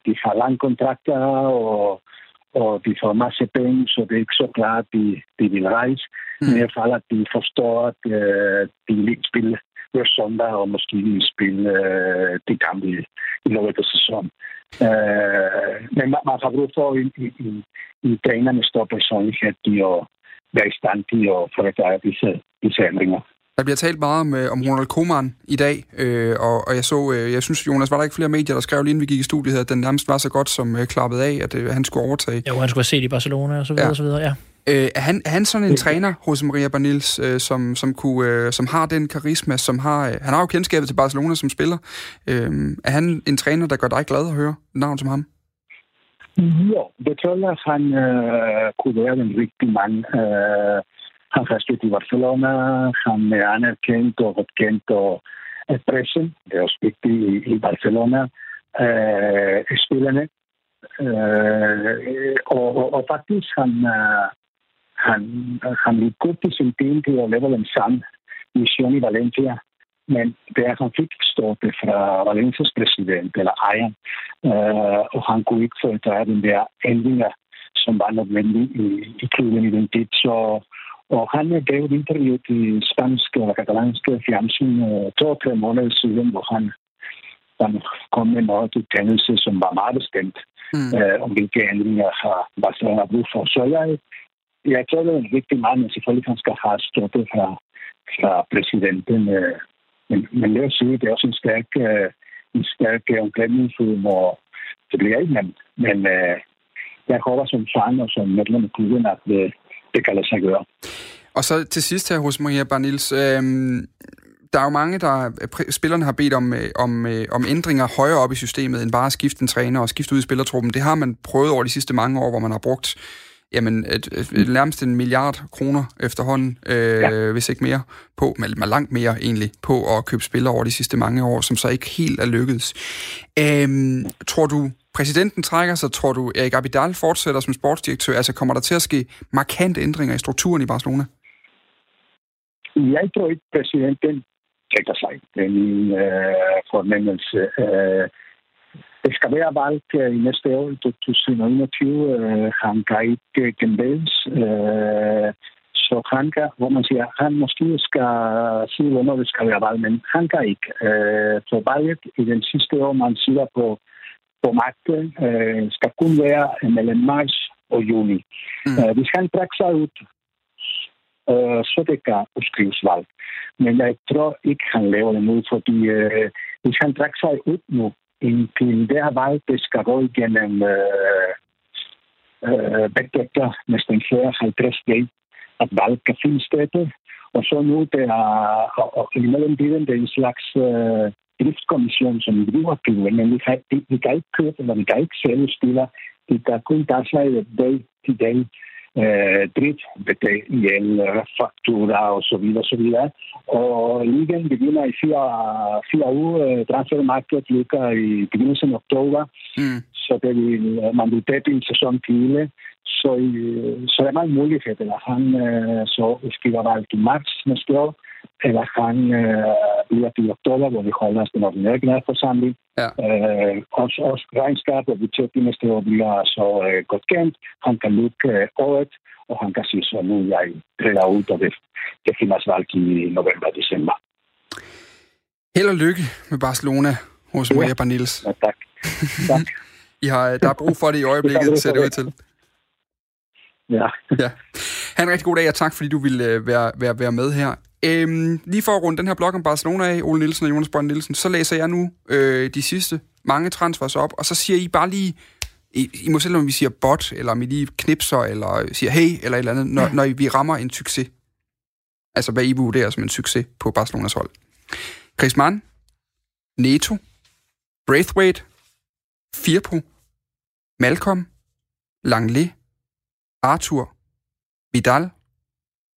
τη φαλάν κοντράκτα, ο Ράιτ, og de får masse penge, så det er ikke så klart, at de, de vil rejse. Mm. Men i hvert fald, at de forstår, at uh, de vil ikke spille hver søndag, og måske vil spille uh, de kampe i, i løbet af sæsonen. Uh, men man, man har brug for en, en, en, en træner med stor personlighed at være i stand til at foretage disse, disse ændringer. Der bliver talt meget om, om Ronald Koeman i dag, øh, og, og jeg så, øh, jeg synes, Jonas, var der ikke flere medier, der skrev lige inden vi gik i studiet, at den nærmest var så godt som øh, klappet af, at øh, han skulle overtage. Jo, han skulle have set i Barcelona og så videre, ja. og så videre ja. Øh, er, han, er han sådan en træner, Jose Maria Banils, øh, som, som, kunne, øh, som har den karisma, som har... Øh, han har jo kendskabet til Barcelona som spiller. Øh, er han en træner, der gør dig glad at høre navn som ham? Jo, det tror jeg, han øh, kunne være en rigtig mand. Øh, han har spillet i Barcelona, han er anerkendt og opkendt og pressen. Det er også vigtigt i, i Barcelona. Øh, spillerne. Øh, og, og, og faktisk han, øh, han, han vil godt i sin del til at lave den samme mission i Valencia. Men det er, han fik stoppet fra Valencias præsident, eller ejeren, øh, og han kunne ikke foretage den der ændringer, som var nødvendige i, i klubben i den tid. Så og han gav et interview til spansk og katalanske fjernsyn to-tre måneder siden, hvor han, han kom med noget til kendelse, som var meget bestemt, mm. øh, om hvilke ændringer har Barcelona brug for. Så jeg, jeg tror, det er en vigtig mand, men selvfølgelig han skal have støtte fra, fra præsidenten. Øh, men, men lad os sige, det er også en stærk, øh, en stærk omklædningsrum, og det bliver ikke nemt. Men øh, jeg håber som fan og som medlem af klubben, at det, det kan lade sig gøre. Og så til sidst her hos Maria Barnils, øh, der er jo mange, der øh, spillerne har bedt om, øh, om, øh, om ændringer højere op i systemet, end bare at skifte en træner og skifte ud i spillertruppen. Det har man prøvet over de sidste mange år, hvor man har brugt jamen, et, et, nærmest en milliard kroner efterhånden, øh, ja. hvis ikke mere, på, eller langt mere egentlig, på at købe spillere over de sidste mange år, som så ikke helt er lykkedes. Øhm, tror du, præsidenten trækker sig, tror du, Erik Abidal fortsætter som sportsdirektør? Altså kommer der til at ske markante ændringer i strukturen i Barcelona? jeg tror ikke, præsidenten tænker sig. Det er min øh, fornemmelse. Øh, øh, i næste år, 2021. Øh, han kan ikke genvælges. Øh, så han kan, hvor man siger, han måske skal sige, hvornår det skal være valg, men han kan ikke. Øh, for valget i den sidste år, man siger på, på magten, øh, skal kun være mellem marts og juni. Mm. Øh, hvis han trækker sig ud, øh, så det kan udskrives valg. Men jeg tror ikke, han laver det nu, fordi øh, hvis han trækker sig ud nu, indtil det her valg, det skal gå igennem øh, øh, begge næsten 50 dage, at valg kan finde sted. Og så nu, det er, og, og imellem det, det er en slags øh, driftkommission, som driver klubben, men vi kan, vi kan ikke købe, eller vi kan ikke sælge spillere. Vi kan kun tage sig dag til dag eh, drift, el factura og så videre, så videre. Og ligaen begynder i fire, fire uger. Eh, transfermarkedet ligger i begyndelsen af oktober, mm. så det vil, man vil tætte en sæson til. Så, så der er mange muligheder. Han øh, så skriver valg i marts næste år, eller han øh, bliver til oktober, hvor vi holder den ordinære generalforsamling. Ja. Øh, også, også regnskab og budget i næste år bliver så øh, godt kendt. Han kan lukke øh, året, og han kan sige, så nu jeg træder ud, og det, det findes valg i november-december. Held og lykke med Barcelona hos Maria ja. Barnils. Ja, tak. tak. I har, der er brug for det i øjeblikket, ser det ud til. Ja. ja. Ha' en rigtig god dag, og tak fordi du ville øh, være, være, være med her. Øhm, lige for at runde den her blog om Barcelona af, Ole Nielsen og Jonas Brønd Nielsen, så læser jeg nu øh, de sidste mange transfers op, og så siger I bare lige, I, I må selv om vi siger bot, eller om I lige knipser, eller siger hey, eller et eller andet, når, når vi rammer en succes. Altså, hvad I vurderer som en succes på Barcelonas hold. Chris Mann, Neto, Braithwaite, Firpo, Malcolm, Langley, Arthur, Vidal,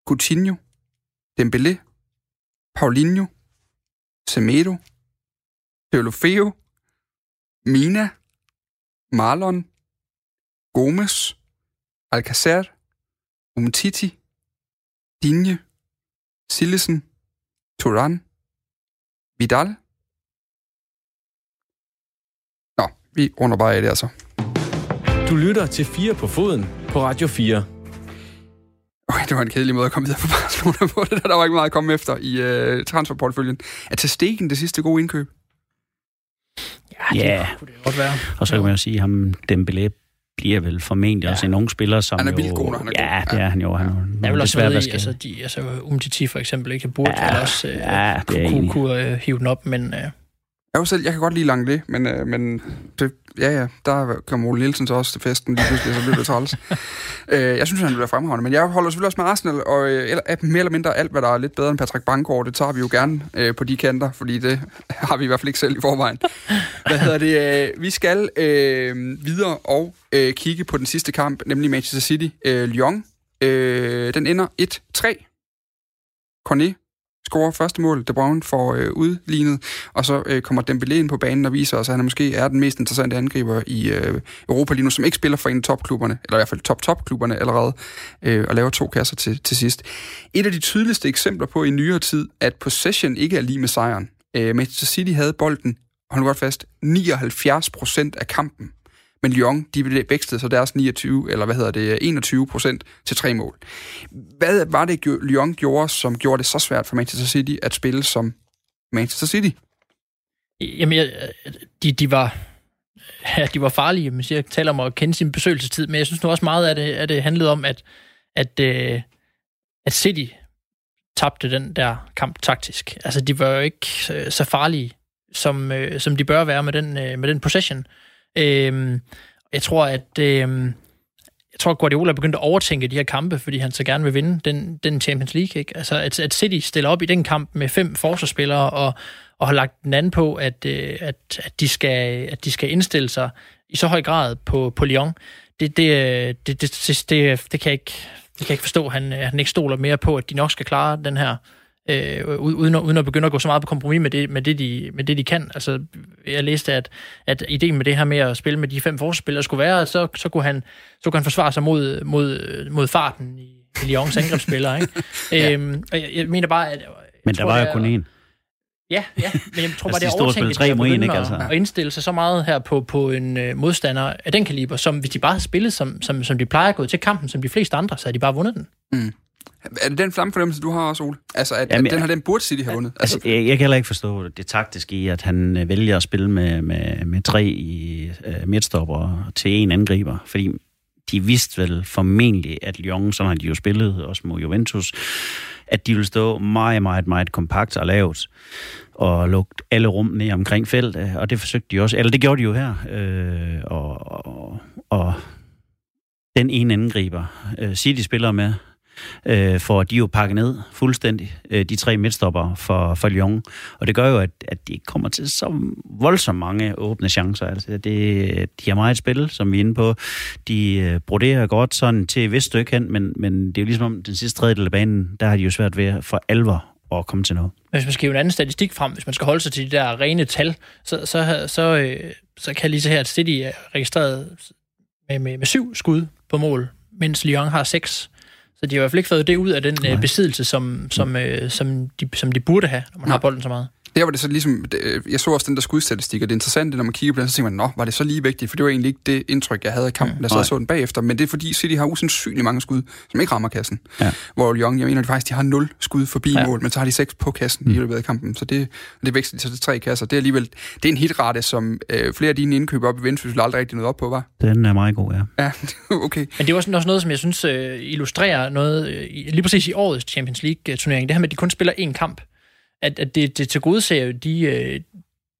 Coutinho, Dembélé, Paulinho, Semedo, Teolofeo, Mina, Marlon, Gomes, Alcacer, Umtiti, Dinje, Sillesen, Turan, Vidal. Nå, vi runder bare af det altså. Du lytter til 4 på foden på Radio 4. Det var en kedelig måde at komme videre på Barcelona på. Det der, der var ikke meget at komme efter i uh, transferportføljen. Er til stegen det sidste gode indkøb? Ja, det yeah. kunne det godt være. Og så kan man jo sige, at ham Dembélé bliver vel formentlig ja. også en ung spiller, som han er vildt god, når han er ja, god. det er han jo. Han ja. er, vil også være i, altså, de, altså Umtiti for eksempel, ikke? burde ja, også uh, ja, kunne, kunne uh, hive den op, men... Uh, jeg, jo selv, jeg kan godt lide Langley, men, øh, men det, ja, ja, der kom Ole Nielsen så også til festen lige pludselig, så blev det træls. øh, jeg synes, han bliver fremragende, men jeg holder selvfølgelig også med Arsenal, og øh, eller, mere eller mindre alt, hvad der er lidt bedre end Patrick Bankgaard, det tager vi jo gerne øh, på de kanter, fordi det har vi i hvert fald ikke selv i forvejen. Hvad hedder det? Øh, vi skal øh, videre og øh, kigge på den sidste kamp, nemlig Manchester City øh, Lyon. Øh, den ender 1-3. Cornet scorer første mål, De Bruyne får øh, udlignet, og så øh, kommer Dembélé ind på banen og viser os, at han måske er den mest interessante angriber i øh, Europa lige nu, som ikke spiller for en af topklubberne, eller i hvert fald top-top-klubberne allerede, øh, og laver to kasser til, til sidst. Et af de tydeligste eksempler på i nyere tid, at possession ikke er lige med sejren. Øh, Manchester City havde bolden, hold godt fast, 79 procent af kampen men Lyon, de vækstede så deres 29, eller hvad hedder det, 21 procent til tre mål. Hvad var det, Lyon gjorde, som gjorde det så svært for Manchester City at spille som Manchester City? Jamen, de, de var... Ja, de var farlige. men jeg taler om at kende sin besøgelsestid, men jeg synes nu også meget, at det, at det handlede om, at, at, øh, at City tabte den der kamp taktisk. Altså, de var jo ikke så farlige, som, øh, som de bør være med den, øh, med den possession. Øh, jeg tror, at Øh, jeg tror, at Guardiola begyndte at overtænke de her kampe, fordi han så gerne vil vinde den, den Champions League. Ikke? Altså, at, at City stiller op i den kamp med fem forsvarsspillere og, og har lagt den anden på, at, øh, at, at, de skal, at de skal indstille sig i så høj grad på, på Lyon. Det, det, det, det, det, det, det kan jeg ikke, det kan jeg ikke forstå. Han, han ikke stoler mere på, at de nok skal klare den her øh, uden, at, uden at begynde at gå så meget på kompromis med det, med det, de, med det de kan. Altså, jeg læste, at, at ideen med det her med at spille med de fem forspillere skulle være, at så, så, kunne, han, så kunne han forsvare sig mod, mod, mod farten i, Lyons angrebsspillere. Ikke? øhm, og jeg, jeg mener bare, at... Men der var jo kun én. Ja, ja, men jeg tror bare, Altså, de det er overtænkt, tre at mod en, begynde ikke, altså? at indstille sig så meget her på, på en øh, modstander af den kaliber, som hvis de bare havde spillet, som, som, som de plejer at gå til kampen, som de fleste andre, så havde de bare vundet den. Er det den flammefornemmelse, du har også, Ole? Altså, at, Jamen, at den her, den burde City have vundet? Altså, jeg, jeg kan heller ikke forstå det taktiske i, at han øh, vælger at spille med, med, med tre i øh, midtstopper til en angriber, fordi de vidste vel formentlig, at Lyon, sådan har de jo spillet også mod Juventus, at de vil stå meget, meget, meget kompakt og lavt og lukke alle rum ned omkring feltet, og det forsøgte de også, eller det gjorde de jo her, øh, og, og, og den ene angriber, øh, City spiller med, øh, for de er jo pakket ned fuldstændig, øh, de tre midtstopper for, for Lyon. Og det gør jo, at, at de kommer til så voldsomt mange åbne chancer. Altså, det, de har meget spil, som vi er inde på. De øh, broderer godt sådan til et vist stykke hen, men, men det er jo ligesom om den sidste tredjedel af banen, der har de jo svært ved for alvor at komme til noget. Hvis man skal give en anden statistik frem, hvis man skal holde sig til de der rene tal, så, så, så, øh, så kan jeg lige se her, at City er registreret med, med, med syv skud på mål, mens Lyon har seks. Så de har i hvert fald ikke fået det ud af den øh, besiddelse, som, som, øh, som, de, som de burde have, når man har bolden så meget. Der var det så ligesom, det- jeg så også den der skudstatistik, og det er interessant, når man kigger på den, så tænker man, nå, var det så lige vigtigt? For det var egentlig ikke det indtryk, jeg havde af kampen, da jeg så så den bagefter. Men det er fordi City har usandsynligt mange skud, som ikke rammer kassen. Ja. Hvor Lyon, jeg mener de faktisk, de har 0 skud forbi Ja. mål, men så har de 6 på kassen mm. i løbet af kampen. Så det, det vækster de så til tre kasser. Det er alligevel, det er en hitrate, som øh, flere af dine indkøb op i Vendsyssel aldrig rigtig nåede op på, var? Den er meget god, ja. Ja, okay. Men det er også også noget, som jeg synes øh, illustrerer noget, øh, i- lige præcis i årets Champions League-turnering. Det her med, at de kun spiller én kamp. At, at det, det til gode ser jo de, øh,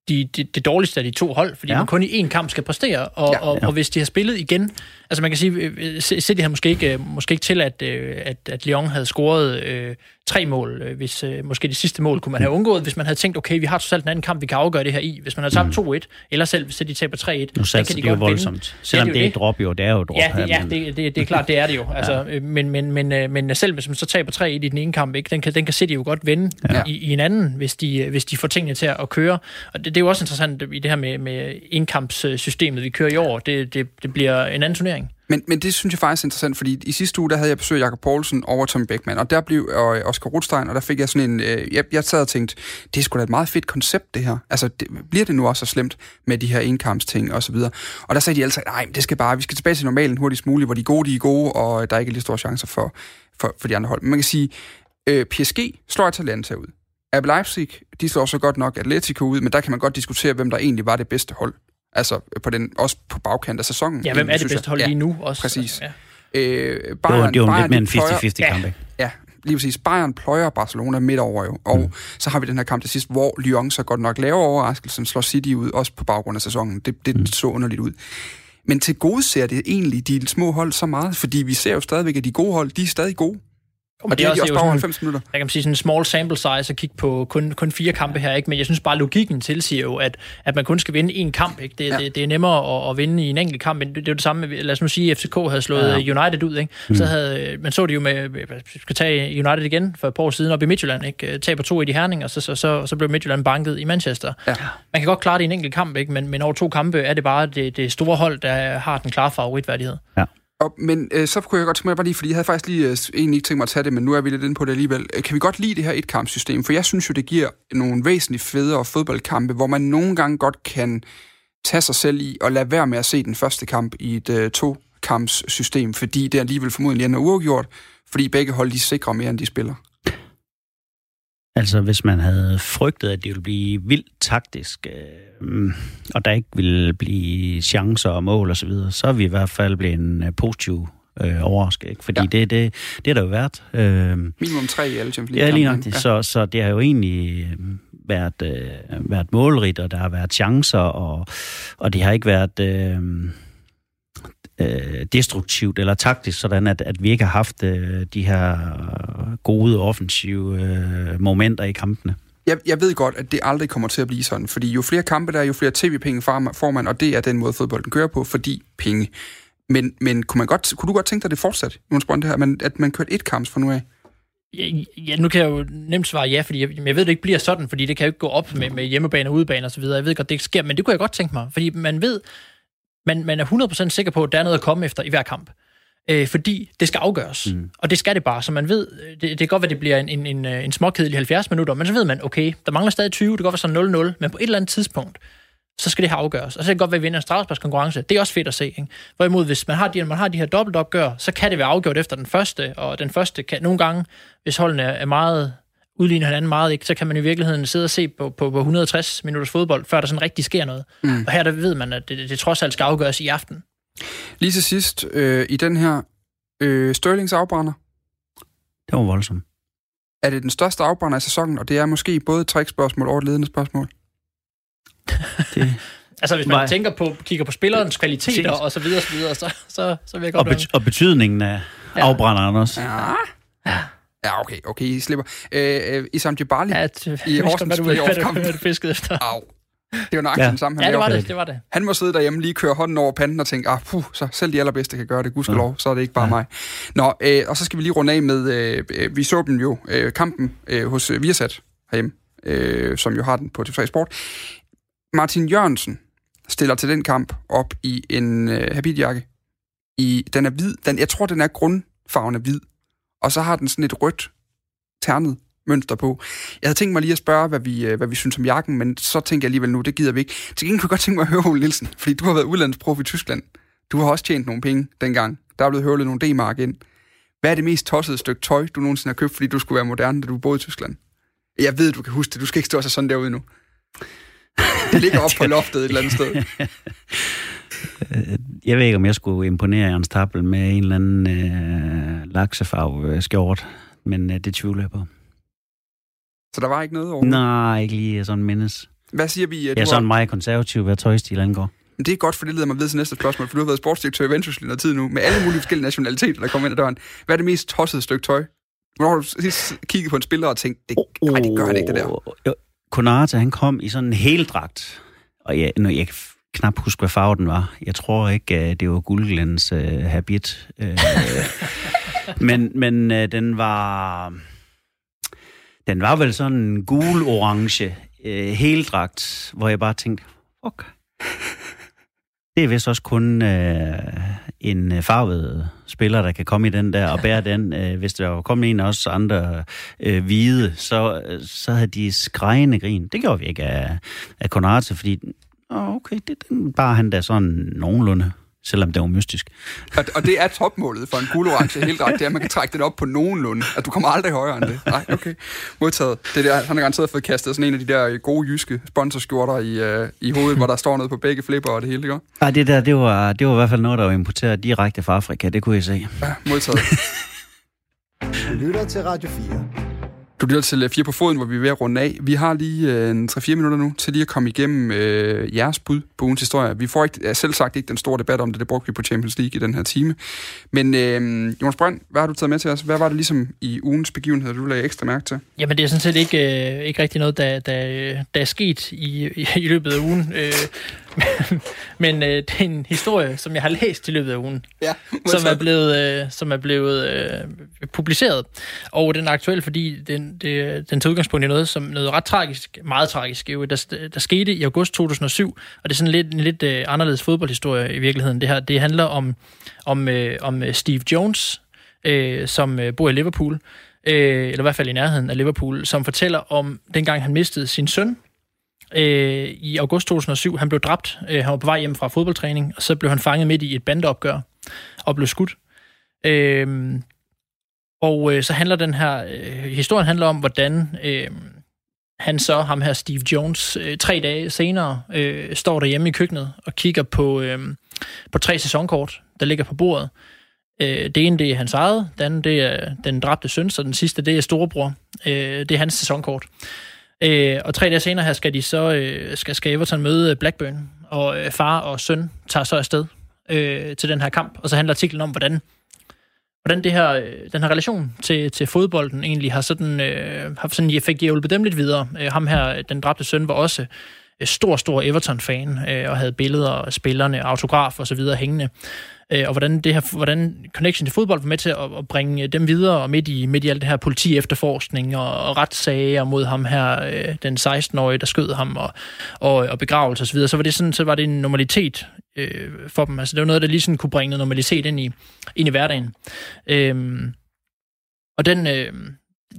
de, de, det dårligste af de to hold, fordi ja. man kun i én kamp skal præstere, og, Ja. ja. og, og hvis de har spillet igen, altså man kan sige, øh, City havde måske ikke, øh, måske ikke til, at, øh, at, at Lyon havde scoret øh, tre mål, øh, hvis øh, måske det sidste mål kunne man have undgået, hvis man havde tænkt, okay, vi har totalt en anden kamp, vi kan afgøre det her i. Hvis man havde tabt 2-1, eller selv hvis de taber 3-1, Nu den satser kan de jo godt vinde. voldsomt. Selvom jo det er det. et drop, jo, det er jo et drop Ja, det, ja det, det, det er klart, det er det jo. Altså, ja. men, men, men, øh, men selv hvis man så taber 3 i den ene kamp, ikke, den, kan, den kan City jo godt vinde Ja. ja. i, i en anden, hvis de, hvis de får tingene til at køre. Og det, det er jo også interessant i det her med, med indkampssystemet, vi kører i år. Det, det, det bliver en anden turnering. Men, men det synes jeg faktisk er interessant, fordi i sidste uge, der havde jeg besøg af Jakob Poulsen over Tom Beckmann, og der blev og øh, Oscar Rothstein, og der fik jeg sådan en... Øh, jeg, jeg sad og tænkte, det er sgu da et meget fedt koncept, det her. Altså, det, bliver det nu også så slemt med de her indkampsting og så videre? Og der sagde de altså, nej, det skal bare, vi skal tilbage til normalen hurtigst muligt, hvor de gode, de er gode, og der er ikke lige store chancer for, for, for de andre hold. Men man kan sige, øh, PSG slår Atalanta ud. AB Leipzig, de slår så godt nok Atletico ud, men der kan man godt diskutere, hvem der egentlig var det bedste hold. Altså, på den, også på bagkant af sæsonen. Ja, hvem er det bedste hold lige nu? Også, præcis. Ja. Øh, Det var, Bayern, det var Bayern, lidt mere en de pløjer- 50-50 Ja. kamp, ikke? Ja, lige præcis. Bayern pløjer Barcelona midt over jo. Og mm. så har vi den her kamp til sidst, hvor Lyon så godt nok laver overraskelsen, slår City ud, også på baggrund af sæsonen. Det, det mm. så underligt ud. Men til gode ser det egentlig de små hold så meget, fordi vi ser jo stadigvæk, at de gode hold, de er stadig gode. Og, Og det er de også jo bare over sådan- 90 minutter. jeg kan sige sådan en small sample size at kigge på kun, kun fire kampe her, ikke? men jeg synes bare, logikken tilsiger jo, at, at man kun skal vinde én kamp. Ikke? Det, Ja. ja. det, det er nemmere at, at vinde i en enkelt kamp, men det, det er jo det samme, med- lad os nu sige, at FCK havde slået ja. United ud. Ikke? Så havde, man så det jo med, vi skal tage United igen for et par år siden op i Midtjylland, ikke? taber to i de herning, og så, så, så, så blev Midtjylland banket i Manchester. Ja. Man kan godt klare det i en enkelt kamp, ikke? Men, men over to kampe er det bare det, det store hold, der har den klare favoritværdighed. Og, men øh, så kunne jeg godt tænke mig bare lige, fordi jeg havde faktisk lige øh, egentlig ikke tænkt mig at tage det, men nu er vi lidt inde på det alligevel. Øh, Kan vi godt lide det her etkampsystem? For jeg synes jo, det giver nogle væsentligt federe fodboldkampe, hvor man nogle gange godt kan tage sig selv i og lade være med at se den første kamp i et øh, to-kampssystem, fordi det alligevel formodentlig ender uafgjort, fordi begge hold de sikrer mere, end de spiller. Altså, hvis man havde frygtet, at det ville blive vildt taktisk, øh, og der ikke ville blive chancer og mål osv., så, videre, så er vi i hvert fald blevet en øh, positiv øh, overrasket. Ikke? Fordi Ja. det, det, det er der jo været. Øh, Minimum tre i alle Champions League. ja, lige nok. Ja. Så, så det har jo egentlig øh, været, øh, været målrigt, og der har været chancer, og, og det har ikke været... Øh, øh, destruktivt eller taktisk, sådan at, at vi ikke har haft øh, de her gode offensive øh, momenter i kampene. Jeg, jeg ved godt, at det aldrig kommer til at blive sådan, fordi jo flere kampe der er, jo flere tv-penge får får man, og det er den måde, fodbolden kører på, fordi penge. Men, men kunne, man godt, kunne du godt tænke dig, at det fortsat, Jonas Brønd, det her, men at man kørte et kamp fra nu af? Ja, ja, nu kan jeg jo nemt svare ja, fordi jeg, jeg ved, det ikke bliver sådan, fordi det kan jo ikke gå op med, med hjemmebane og udebane osv. Jeg ved godt, det ikke sker, men det kunne jeg godt tænke mig, fordi man ved, man, man er 100% sikker på, at der er noget at komme efter i hver kamp. øh, fordi det skal afgøres. Mm. Og det skal det bare, så man ved, øh, det, det kan godt være, det bliver en, en, en, øh, en småkedelig 70 minutter, men så ved man, okay, der mangler stadig 20, det kan godt være sådan 0-0, men på et eller andet tidspunkt, så skal det her afgøres. Og så kan det godt være, at vi vinder en straffesparkskonkurrence. Det er også fedt at se. Ikke? Hvorimod, hvis man har, de, man har de her dobbeltopgør, så kan det være afgjort efter den første, og den første kan nogle gange, hvis holdene er meget udligner hinanden meget, ikke, så kan man i virkeligheden sidde og se på, på, på 160 minutters fodbold, før der sådan rigtig sker noget. Mm. Og her der ved man, at det, det, det trods alt skal afgøres i aften. Lige til sidst, øh, i den her øh, Sterlings afbrænder, Det var voldsomt. er det den største afbrænder af sæsonen, og det er måske både et trækspørgsmål og et ledende spørgsmål. Det, Altså, hvis man Nej. tænker på, kigger på spillerens kvaliteter og så videre, så, videre, så, så, så vil jeg og, godt bet- og betydningen af Ja. afbrænderen også. Ja. Ja, okay, okay, I slipper. Øh, øh, Isam Djibali, Ja, at, I Horsens du, playoff hvad, du, fiskede efter. au. Det var nøjagtigt Ja. den samme, han Ja, det var det, det var det. Han må sidde derhjemme, lige køre hånden over panden og tænke, ah, puh, så selv de allerbedste kan gøre det, gudskelov, så er det ikke bare Ja. mig. Nå, øh, og så skal vi lige runde af med, øh, øh, vi så dem jo, øh, kampen øh, hos øh, Viasat herhjemme, øh, som jo har den på TV3 Sport. Martin Jørgensen stiller til den kamp op i en øh, habitjakke. I, den er hvid, den, jeg tror, den er grundfarven er hvid, og så har den sådan et rødt, ternet mønster på. Jeg havde tænkt mig lige at spørge, hvad vi, øh, hvad vi synes om jakken, men så tænker jeg alligevel nu, det gider vi ikke. Til gengæld kunne jeg godt tænke mig at høre Ole Nielsen, fordi du har været udlandsprof i Tyskland. Du har også tjent nogle penge dengang. Der er blevet høvlet nogle D-mark ind. Hvad er det mest tossede stykke tøj, du nogensinde har købt, fordi du skulle være moderne, da du boede i Tyskland? Jeg ved, du kan huske det. Du skal ikke stå se sådan derude nu. Det ligger op på loftet et eller andet sted. Jeg ved ikke, om jeg skulle imponere Jens Tappel med en eller anden øh, laksefarve øh, skjort, men øh, det tvivler jeg på. Så der var ikke noget over. Nej, ikke lige sådan mindes. Hvad siger vi? Jeg er sådan har... meget konservativ, hvad tøjstil angår. Men det er godt, for det leder mig videre til næste spørgsmål, for du har været sportsdirektør i Vendsyssel i noget tid nu, med alle mulige forskellige nationaliteter, der kommer ind ad døren. Hvad er det mest tossede stykke tøj? Hvornår har du sidst kigget på en spiller og tænkt, det, nej, det gør han ikke, det der. Konate, han kom i sådan en heldragt, og jeg, nu, jeg knap huske, hvad farve den var. Jeg tror ikke, øh, det var guldglens øh, habit. Øh, men men øh, den var... Den var vel sådan en gul-orange øh, heldragt, hvor jeg bare tænkte, fuck. Det er vist også kun øh, en øh, farvet spiller, der kan komme i den der og bære den. Øh, hvis der var kommet en af os andre øh, hvide, så, øh, så havde de skrejende grin. Det gjorde vi ikke af, af Konate, fordi okay, det, den bare han der sådan nogenlunde, selvom det var mystisk. Og, og det er topmålet for en gul-orange heldragt, det er, at man kan trække den op på nogenlunde. At du kommer aldrig højere end det. Nej, okay. Modtaget. Det der, han har garanteret fået kastet sådan en af de der gode jyske sponsorskjorter i, uh, i hovedet, hvor der står noget på begge flipper og det hele, ikke? Ej, det der, det var, det var i hvert fald noget, der var importeret direkte fra Afrika, det kunne jeg se. Ja, modtaget. Du lytter til Radio 4. Du lytter til øh, Fire på Foden, hvor vi er ved at runde af. Vi har lige øh, en 3-4 minutter nu til lige at komme igennem øh, jeres bud på ugens historie. Vi får ikke, ja, selv sagt ikke den store debat om det, det brugte vi på Champions League i den her time. Men øh, Jonas Brønd, hvad har du taget med til os? Hvad var det ligesom i ugens begivenheder, du lagde ekstra mærke til? Jamen, det er sådan set ikke, øh, ikke rigtig noget, der, der, der er sket i, i, i løbet af ugen. Øh, men øh, det er en historie, som jeg har læst i løbet af ugen, Ja, som er blevet, øh, som er blevet øh, publiceret. Og den er aktuel, fordi den, det, den tager udgangspunkt i noget, som noget ret tragisk, meget tragisk, jo, der, der skete i august 2007. Og det er sådan lidt, en lidt øh, anderledes fodboldhistorie i virkeligheden. Det her det handler om, om, øh, om øh, Steve Jones, øh, som øh, bor i Liverpool, øh, eller i hvert fald i nærheden af Liverpool, som fortæller om dengang han mistede sin søn øh, i august 2007. Han blev dræbt. Øh, han var på vej hjem fra fodboldtræning, og så blev han fanget midt i et bandeopgør og blev skudt. Øh, og øh, så handler den her øh, historien handler om, hvordan øh, han så, ham her Steve Jones, øh, tre dage senere øh, står derhjemme i køkkenet og kigger på, øh, på tre sæsonkort, der ligger på bordet. Øh, det ene, det er hans eget, den anden, det er den dræbte søn, så den sidste, det er storebror. Øh, det er hans sæsonkort. Øh, og tre dage senere her skal de så øh, skal, skal Everton møde øh, Blackburn, og øh, far og søn tager så afsted øh, til den her kamp. Og så handler artiklen om, hvordan, hvordan det her, øh, den her relation til, til fodbolden egentlig har sådan, øh, har sådan, fik hjulpet dem lidt videre. Øh, ham her, den dræbte søn, var også øh, stor, stor Everton-fan, øh, og havde billeder af spillerne, autograf og så videre hængende. Øh, og hvordan, det her, hvordan connection til fodbold var med til at, at bringe øh, dem videre, og midt i, midt i alt det her politi-efterforskning og, og retssager mod ham her, øh, den 16-årige, der skød ham, og, og, og begravelse osv., så, så var det sådan, så var det en normalitet øh, for dem. Altså det var noget, der lige sådan kunne bringe noget normalitet ind i, ind i hverdagen. Øh, og den, øh,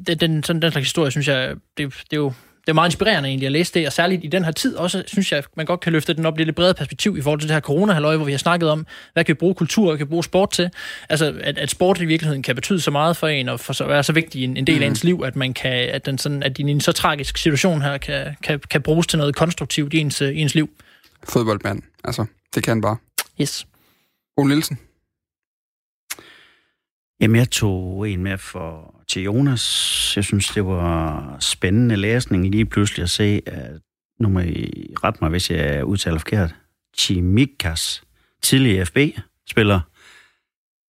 den, den, sådan, den slags historie, synes jeg, det, det er jo det er meget inspirerende egentlig at læse det, og særligt i den her tid også, synes jeg, man godt kan løfte den op i lidt bredere perspektiv i forhold til det her corona hvor vi har snakket om, hvad kan vi bruge kultur, hvad kan vi bruge sport til? Altså, at, at sport i virkeligheden kan betyde så meget for en, og for så, være så vigtig en, en del mm. af ens liv, at man kan, at, den sådan, at i en så tragisk situation her, kan, kan, kan bruges til noget konstruktivt i ens, i ens liv. Fodboldmand, altså, det kan bare. Yes. Ole Nielsen. Jamen, jeg tog en med for, til Jonas. Jeg synes, det var spændende læsning lige pludselig at se, at nu må I rette mig, hvis jeg udtaler forkert. Chimikas, tidligere FB-spiller,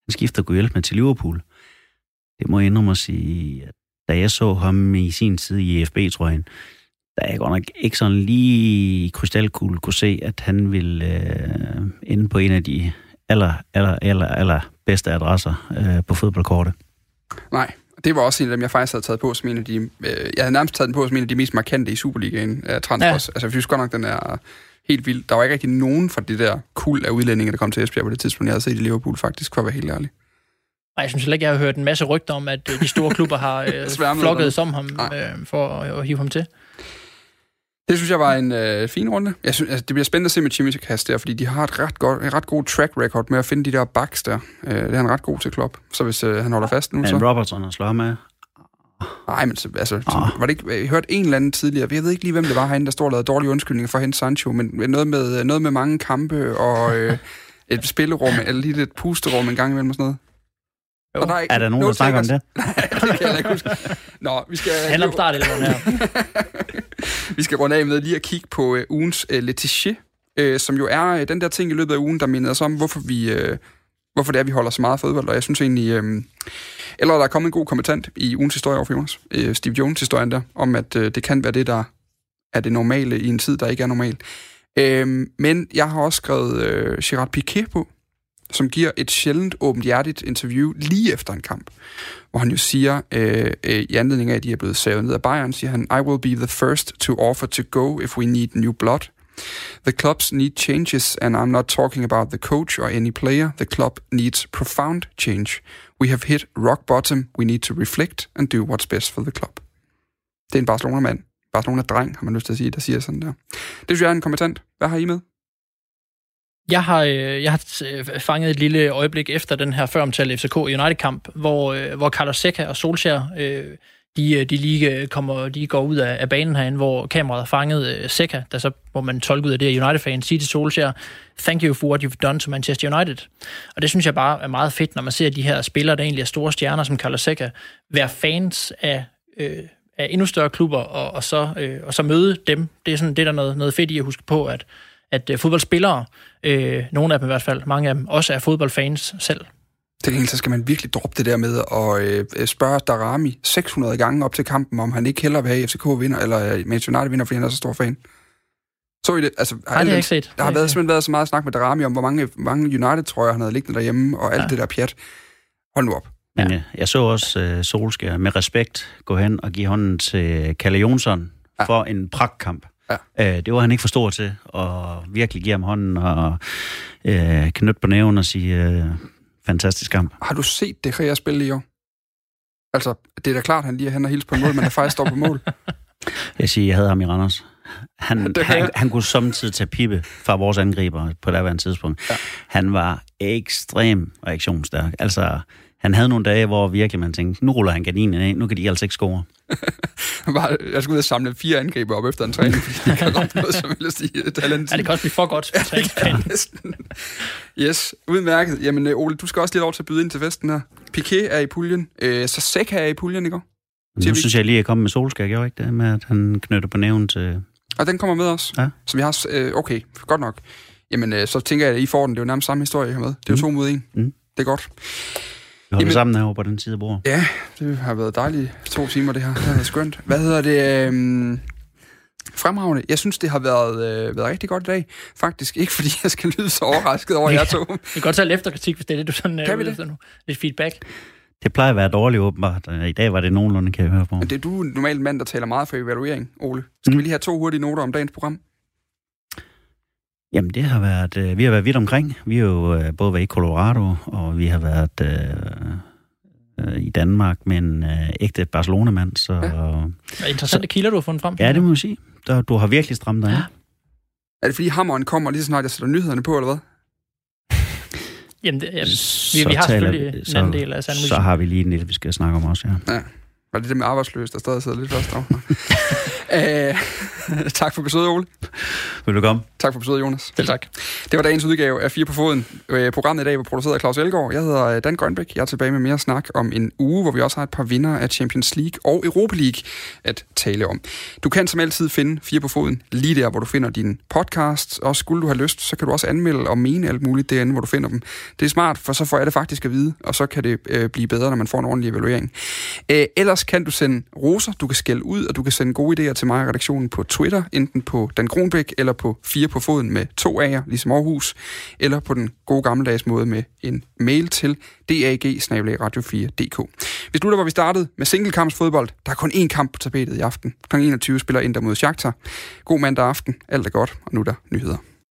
han skifter god hjælp med til Liverpool. Det må jeg indrømme at sige, at da jeg så ham i sin tid i FB, tror jeg, der er godt nok ikke sådan lige krystalkugle kunne se, at han ville øh, ende på en af de aller, aller, aller, aller bedste adresser øh, på fodboldkortet. Nej, det var også en af dem, jeg faktisk havde taget på som en af de... Øh, jeg havde nærmest taget den på som en af de mest markante i Superligaen af transfers. Ja. Altså, jeg synes godt nok, den er helt vild. Der var ikke rigtig nogen fra det der kul af udlændinge, der kom til Esbjerg på det tidspunkt, jeg havde set i Liverpool, faktisk, for at være helt ærlig. Nej, jeg synes heller ikke, jeg har hørt en masse rygter om, at øh, de store klubber har øh, flokket som ham øh, for at, at hive ham til. Det synes jeg var en øh, fin runde. Jeg synes, altså, det bliver spændende at se med Jimmy Kast der, fordi de har et ret, godt, et ret god track record med at finde de der backs der. Øh, det er han ret god til klub. Så hvis øh, han holder fast nu, Men så... Robertson og slår af. Nej, men altså, ah. var det ikke, jeg hørte en eller anden tidligere, jeg ved ikke lige, hvem det var herinde, der står og lavede dårlige undskyldninger for at hente Sancho, men noget med, noget med mange kampe og øh, et spillerum, eller lige et pusterum en gang imellem og sådan noget. Jo. Og der er, ikke, er der nogen, der snakker om det? Nej, det kan jeg ikke huske. Nå, vi skal... Handler om start her. vi skal runde af med lige at kigge på uh, ugens uh, Letitia, uh, som jo er uh, den der ting i løbet af ugen, der minder os om, hvorfor vi... Uh, hvorfor det er, vi holder så meget fodbold, og jeg synes egentlig, uh, eller der er kommet en god kommentant i ugens historie over Jonas, uh, Steve Jones historien der, om at uh, det kan være det, der er det normale i en tid, der ikke er normal. Uh, men jeg har også skrevet uh, Gerard Piquet på, som giver et sjældent åbenhjertigt interview lige efter en kamp, hvor han jo siger, øh, øh, i anledning af, at de er blevet savet ned af Bayern, siger han, I will be the first to offer to go if we need new blood. The clubs need changes, and I'm not talking about the coach or any player. The club needs profound change. We have hit rock bottom. We need to reflect and do what's best for the club. Det er en Barcelona-mand. Barcelona-dreng, har man lyst til at sige, der siger sådan der. Det synes jeg er en kompetent. Hvad har I med? Jeg har, øh, jeg har øh, fanget et lille øjeblik efter den her føromtalte FCK United-kamp, hvor, øh, hvor Carlos Seca og Solskjaer, de, de lige kommer, de går ud af, af banen herinde, hvor kameraet har fanget Seca, der så, hvor man tolker ud af det, United-fans siger til Solskjaer, thank you for what you've done to Manchester United. Og det synes jeg bare er meget fedt, når man ser de her spillere, der egentlig er store stjerner, som Carlos Seca, være fans af, øh, af endnu større klubber, og, og, så, øh, og så møde dem. Det er sådan, det er der noget, noget fedt i at huske på, at at øh, fodboldspillere, øh, nogle af dem i hvert fald, mange af dem, også er fodboldfans selv. Til gengæld så skal man virkelig droppe det der med at øh, spørge Darami 600 gange op til kampen, om han ikke hellere vil have FCK vinder, eller øh, Manchester United vinder, fordi han er så stor fan. Så I det? Altså, har Nej, det har ikke set. Der har været, simpelthen været så meget snak med Darami om, hvor mange, mange United-trøjer han havde liggende derhjemme, og alt ja. det der pjat. Hold nu op. Men ja. jeg så også uh, Solskjaer med respekt gå hen og give hånden til Kalle Jonsson ja. for en pragtkamp. Ja. Øh, det var han ikke for stor til, og virkelig give ham hånden og øh, knytte på næven og sige, øh, fantastisk kamp. Har du set det her spille i år? Altså, det er da klart, han lige han har hilst på mål, men han faktisk står på mål. Jeg siger, jeg havde ham i Randers. Han, han, han kunne samtidig tage pippe fra vores angriber på det tidspunkt. Ja. Han var ekstrem reaktionsstærk. Altså, han havde nogle dage, hvor virkelig man tænkte, nu ruller han gardinen af, nu kan de altså ikke score. jeg skulle ud og samle fire angriber op efter en træning, fordi de kan ramme noget som helst i talent. Ja, det kan også blive for godt. ja, yes, udmærket. Jamen, øh, Ole, du skal også lige lov til at byde ind til festen her. Piqué er i puljen. Øh, så Sæk er i puljen, ikke? Nu synes jeg lige, at jeg kom med Solskjaer, gjorde ikke det? Med at han knytter på næven til... Og den kommer med os. Ja. Så vi har... Øh, okay, godt nok. Jamen, så tænker jeg, at I får den. Det er jo nærmest samme historie, jeg har med. Det er jo mm. to mod en. Mm. Det er godt. Vi holder Jamen, sammen herovre på den side af bordet. Ja, det har været dejligt to timer, det her. Det har været skønt. Hvad hedder det? Øhm, Fremragende. Jeg synes, det har været, øh, været rigtig godt i dag. Faktisk ikke, fordi jeg skal lyde så overrasket over jer to. Vi kan godt tage efterkritik, hvis det er det, du sådan øh, Kan vi ude det? efter nu. Lidt feedback. Det plejer at være dårligt åbenbart. Øh, I dag var det nogenlunde, kan jeg høre på. Men det er du normalt mand, der taler meget for evaluering, Ole. Skal Mm. vi lige have to hurtige noter om dagens program? Jamen, det har været... Øh, vi har været vidt omkring. Vi har jo øh, både været i Colorado, og vi har været øh, øh, i Danmark med en øh, ægte Barcelona-mand, så... Ja, Ja, interessante kilder, du har fundet frem. ja det må jeg sige. Der, du har virkelig strammet dig. Ja. Er det fordi hammeren kommer lige så snart jeg sætter nyhederne på, eller hvad? Jamen, det, ja, vi, Så vi har taler selvfølgelig vi- en så- anden del af sandwichen. Så har vi lige en lille, vi skal snakke om også, ja. Var det det med arbejdsløs, der stadig sidder lidt først? Nå. øh, tak for besøget, Ole. Komme? Tak for besøget, Jonas. Selv tak. Det var dagens udgave af Fire på Foden. Øh, Programmet i dag var produceret af Claus Elgaard. Jeg hedder øh, Dan Grønbæk. Jeg er tilbage med mere snak om en uge, hvor vi også har et par vinder af Champions League og Europa League at tale om. Du kan som altid finde Fire på Foden lige der, hvor du finder din podcast. Og skulle du have lyst, så kan du også anmelde og mene alt muligt derinde, hvor du finder dem. Det er smart, for så får jeg det faktisk at vide, og så kan det øh, blive bedre, når man får en ordentlig evaluering. Øh, ellers kan du sende roser, du kan skælde ud, og du kan sende gode idéer til mig og redaktionen på Twitter, enten på Dan Kronbæk eller på Fire på Foden med to A'er, ligesom Aarhus, eller på den gode gammeldags måde med en mail til dag radio 4dk Vi slutter, hvor vi startede med singlekampsfodbold. Der er kun én kamp på tapetet i aften. Kl. 21 spiller Inter mod Shakhtar. God mandag aften. Alt er godt, og nu er der nyheder.